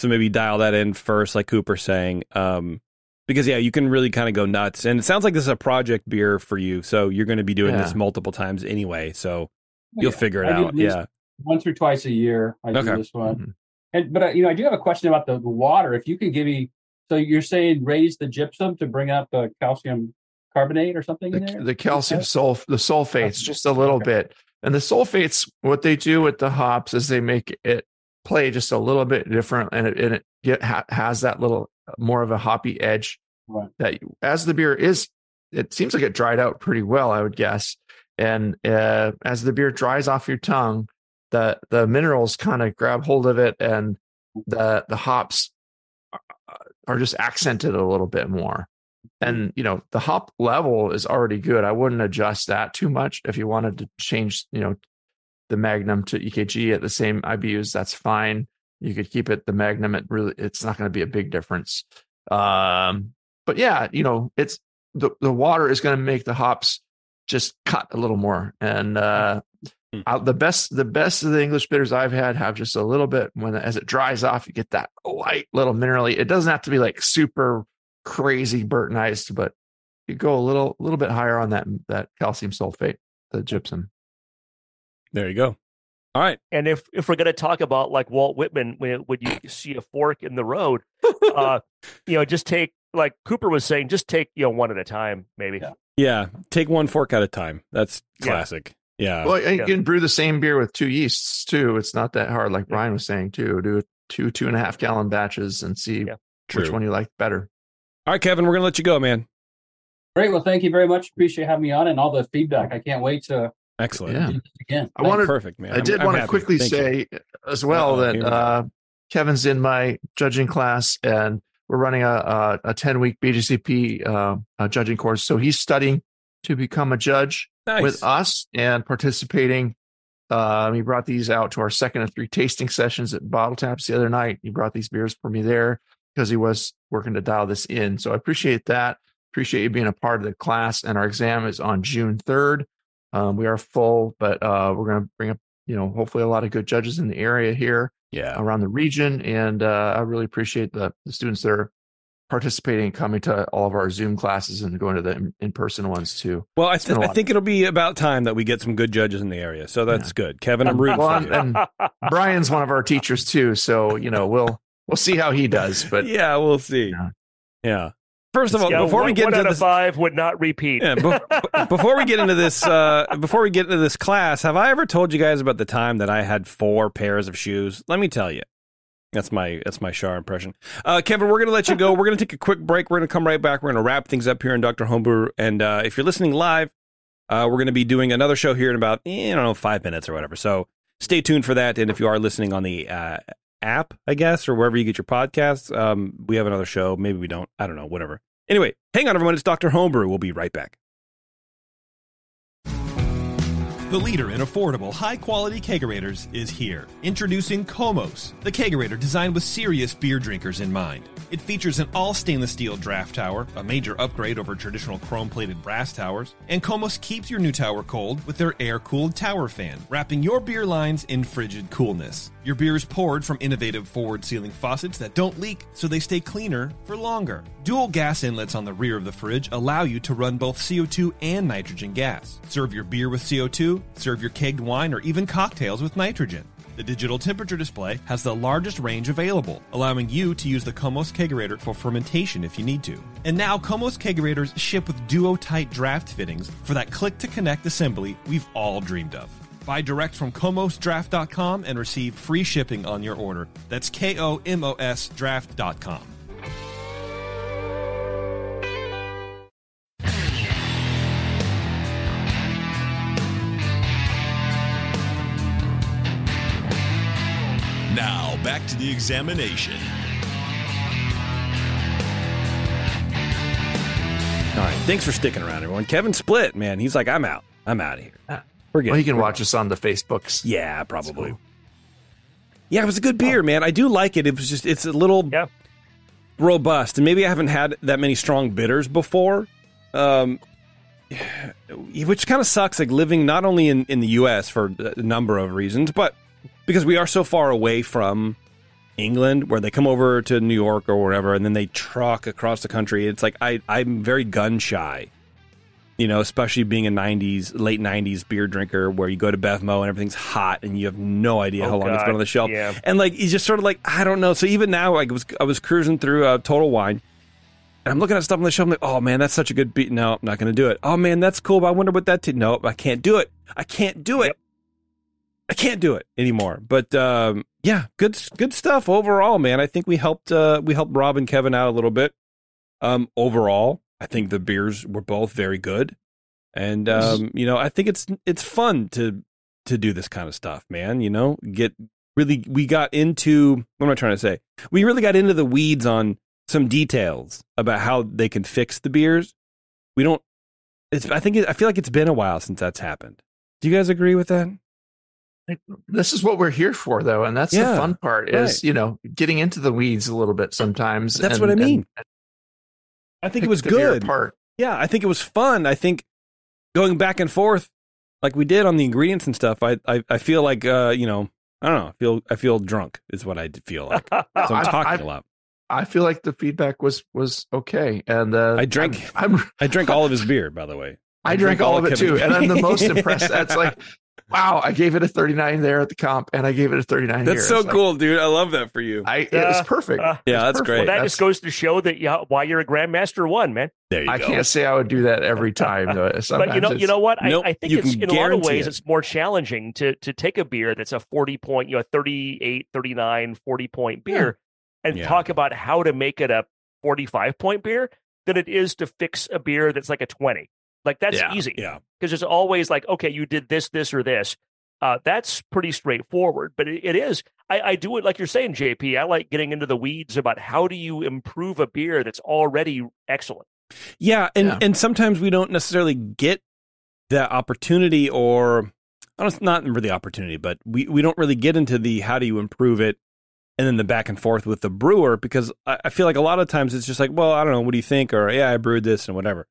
So maybe dial that in first, like Cooper's saying. Um, because yeah, you can really kind of go nuts. And it sounds like this is a project beer for you, so you're going to be doing Yeah. this multiple times anyway. So you'll Yeah. figure it I out. Yeah. Once or twice a year, I Okay. do this one. Mhm. And but uh, you know, I do have a question about the, the water. If you can give me, so you're saying raise the gypsum to bring up the calcium carbonate or something in The, there? the calcium sulf the sulfates just a little Okay. bit, and the sulfates what they do with the hops is they make it play just a little bit different, and it, and it get, ha, has that little more of a hoppy edge Right. that as the beer is it seems like it dried out pretty well i would guess and uh, as the beer dries off your tongue the the minerals kind of grab hold of it and the the hops are- are just accented a little bit more. And you know the hop level is already good. I wouldn't adjust that too much if you wanted to change you know the magnum to ekg at the same ibus that's fine. You could keep it the magnum it really it's not going to be a big difference. Um but yeah you know it's the, the water is going to make the hops just cut a little more. And uh Hmm. uh, the best the best of the english bitters i've had have just a little bit when as it dries off you get that light little minerally it doesn't have to be like super crazy burtonized but you go a little little bit higher on that that calcium sulfate the gypsum There you go. All right. And if if we're going to talk about like Walt Whitman, when when you see a fork in the road, uh, you know, just take like Cooper was saying, just take you know one at a time, maybe. Yeah. Yeah. Take one fork at a time. That's Yeah. classic. Yeah. well and you yeah. can brew the same beer with two yeasts too it's not that hard like brian was saying too do two two and a half gallon batches and see Yeah. Which one you like better All right, Kevin, we're gonna let you go, man. Great. Well, thank you very much. Appreciate having me on and all the feedback. I can't wait to Excellent. Yeah. again. I wanted Perfect, man. I I'm- did I'm want to happy. quickly Thank you. say as well Uh-oh, that here we go. uh, Kevin's in my judging class, and we're running a a, a ten week BJCP uh, a judging course. So he's studying to become a judge nice. with us and participating. Um, he brought these out to our second of three tasting sessions at Bottle Taps the other night. He brought these beers for me there because he was working to dial this in. So I appreciate that. Appreciate you being a part of the class. And our exam is on June 3rd. Um, we are full, but uh, we're going to bring up, you know, hopefully a lot of good judges in the area here yeah. around the region. And uh, I really appreciate the, the students that are participating and coming to all of our Zoom classes and going to the in person ones too. Well, I, th- a I lot. think it'll be about time that we get some good judges in the area. So that's good, Kevin. I'm rooting Well, for you. and Brian's one of our teachers too, so you know we'll we'll see how he does. But yeah, we'll see. Yeah. Yeah. First of all, Yeah, before one, we get one into out of this, five would not repeat. yeah, be- before we get into this, uh, before we get into this class, have I ever told you guys about the time that I had four pairs of shoes? Let me tell you. That's my that's my Shar impression. Uh, Kevin, we're gonna let you go. We're gonna take a quick break. We're gonna come right back. We're gonna wrap things up here in Doctor Homebrew. And uh, if you're listening live, uh, we're gonna be doing another show here in about eh, I don't know five minutes or whatever. So stay tuned for that. And if you are listening on the uh, app, I guess, or wherever you get your podcasts, um, we have another show. Maybe we don't. I don't know. Whatever. Anyway, hang on, everyone. It's Doctor Homebrew. We'll be right back. The leader in affordable, high quality kegerators is here. Introducing Komos, the kegerator designed with serious beer drinkers in mind. It features an all stainless steel draft tower, a major upgrade over traditional chrome plated brass towers, and Komos keeps your new tower cold with their air cooled tower fan, wrapping your beer lines in frigid coolness. Your beer is poured from innovative forward sealing faucets that don't leak, so they stay cleaner for longer. Dual gas inlets on the rear of the fridge allow you to run both CO2 and nitrogen gas. Serve your beer with CO2, serve your kegged wine, or even cocktails with nitrogen. The digital temperature display has the largest range available, allowing you to use the Komos Kegerator for fermentation if you need to. And now Komos Kegerators ship with duo-tight draft fittings for that click-to-connect assembly we've all dreamed of. Buy direct from komosdraft.com and receive free shipping on your order. That's K-O-M-O-S draft.com. Now, back to the examination. All right. Thanks for sticking around, everyone. Kevin split, man. He's like, I'm out. I'm out of here. Ah. Forget Well, it. you can watch us on the Facebooks. Yeah, probably. Yeah, it was a good beer, man. I do like it. It was just it's a little Yeah. robust, and maybe I haven't had that many strong bitters before. Um, which kind of sucks. Like living not only in in the U.S. for a number of reasons, but because we are so far away from England, where they come over to New York or wherever, and then they truck across the country. It's like I I'm very gun shy. You know, especially being a '90s, late '90s beer drinker, where you go to Bevmo and everything's hot, and you have no idea Oh, how long it's been on the shelf. Yeah. And like, you just sort of like, I don't know. So even now, like, I was I was cruising through uh, Total Wine, and I'm looking at stuff on the shelf. I'm like, oh man, that's such a good beat. No, I'm not going to do it. Oh man, that's cool. But I wonder what that. T- no, I can't do it. I can't do it. Yep. I can't do it anymore. But um, yeah, good good stuff overall, man. I think we helped uh, we helped Rob and Kevin out a little bit. Um, overall, I think the beers were both very good, and um, you know, I think it's it's fun to to do this kind of stuff, man. You know, get really we got into what am I trying to say? We really got into the weeds on some details about how they can fix the beers. We don't. It's. I think. It, I feel like it's been a while since that's happened. Do you guys agree with that? This is what we're here for, though, and that's Yeah, the fun part. Is right. you know getting into the weeds a little bit sometimes. That's and- what I and mean. I think it was good. apart. Yeah, I think it was fun. I think going back and forth, like we did on the ingredients and stuff. I I, I feel like uh, you know, I don't know. I feel I feel drunk is what I feel like. So I'm I- talking I- a lot. I feel like the feedback was was okay, and uh, I drank- I'm, I'm I drank all of his beer, by the way. I drank all of it Kevin- too, and I'm the most impressed. That's like, wow! I gave it a 39 there at the comp, and I gave it a 39 here. That's so It's like, cool, dude. I love that for you. I it was Uh, perfect. uh, yeah, It's that's perfect. great. Well, that That's- just goes to show that yeah, why you're a grandmaster one, man. there you I go. can't say I would do that every time. Though. But you know, you know what? Nope, I, I think it's in a lot of ways it. it's more challenging to to take a beer that's a 40 point, you know, 38, 39, 40 point beer and Yeah. talk about how to make it a 45 point beer than it is to fix a beer that's like a 20. Like that's Yeah, easy. yeah. Because it's always like, okay, you did this, this, or this. Uh, that's pretty straightforward, but it, it is. I, I do it like you're saying, JP. I like getting into the weeds about how do you improve a beer that's already excellent. Yeah, and Yeah. and sometimes we don't necessarily get the opportunity, or I don't, not really opportunity, but we we don't really get into the how do you improve it, and then the back and forth with the brewer because I, I feel like a lot of times it's just like, well, I don't know, what do you think, or yeah, I brewed this and whatever,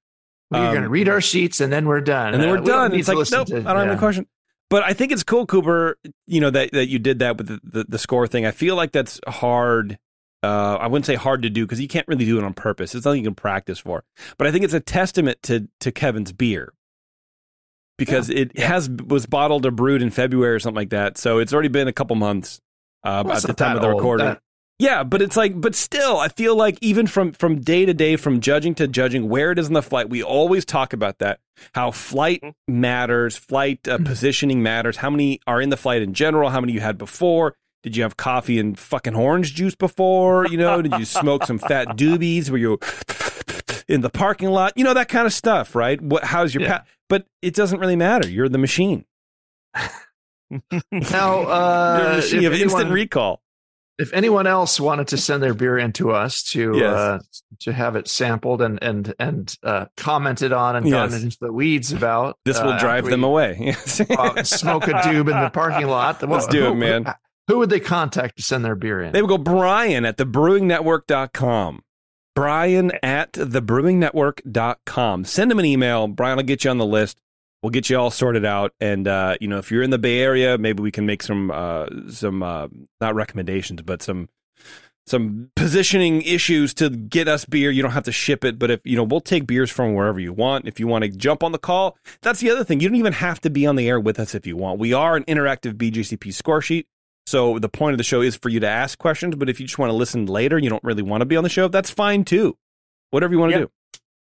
we're going to um, read our sheets, and then we're done. and then Uh, we're we don't done. need It's like, nope, to- I don't have yeah. any question. But I think it's cool, Cooper. You know that that you did that with the, the, the score thing. I feel like that's hard. Uh, I wouldn't say hard to do because you can't really do it on purpose. It's something you can practice for. But I think it's a testament to to Kevin's beer because it has was bottled or brewed in February or something like that. So it's already been a couple months uh, Well, at the time of the old. recording. That- Yeah, but it's like, but still, I feel like even from from day to day, from judging to judging, where it is in the flight, we always talk about that. How flight matters, flight uh, positioning matters. How many are in the flight in general? How many you had before? Did you have coffee and fucking orange juice before? You know, did you smoke some fat doobies? Were you in the parking lot? You know that kind of stuff, right? What? How's your Yeah. pa- But it doesn't really matter. You're the machine. Now, You're uh, the machine. if You have instant recall. If anyone else wanted to send their beer in to us to Yes. uh, to have it sampled and and and uh, commented on and Yes. gotten into the weeds about, This will uh, drive them away. Yes. uh, smoke a doob in the parking lot. Let's Well, do it, who- man. Who would they contact to send their beer in? They would go Brian at thebrewingnetwork.com. Brian at thebrewingnetwork.com. Send him an email. Brian will get you on the list. We'll get you all sorted out. And uh, you know, if you're in the Bay Area, maybe we can make some uh, some uh, not recommendations, but some some positioning issues to get us beer. You don't have to ship it, but if you know, we'll take beers from wherever you want. If you want to jump on the call, that's the other thing. You don't even have to be on the air with us if you want. We are an interactive BJCP score sheet. So the point of the show is for you to ask questions, but if you just want to listen later and you don't really want to be on the show, that's fine too. Whatever you want to do.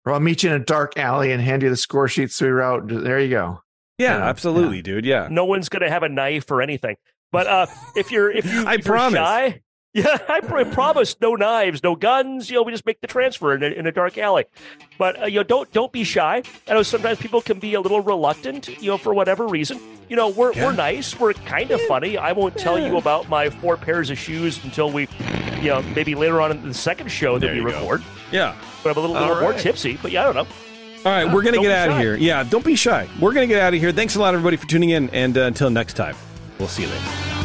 Or I'll meet you in a dark alley and hand you the score sheets through route. There you go. Yeah, Yeah, absolutely, dude. Yeah. No one's going to have a knife or anything. But uh, if you're if you I if you're promise. shy, yeah, I pr- promise no knives, no guns. You know, we just make the transfer in a, in a dark alley. But uh, you know, don't don't be shy. I know sometimes people can be a little reluctant, you know, for whatever reason. You know, we're Yeah. we're nice. We're kind of funny. I won't tell you about my four pairs of shoes until we, you know, maybe later on in the second show that There we record. go. Record. Yeah. But I'm a little, All little more tipsy. But yeah, I don't know. All right, we're going to get out of here. Yeah, don't be shy. We're going to get out of here. Thanks a lot, everybody, for tuning in. And uh, until next time, we'll see you later.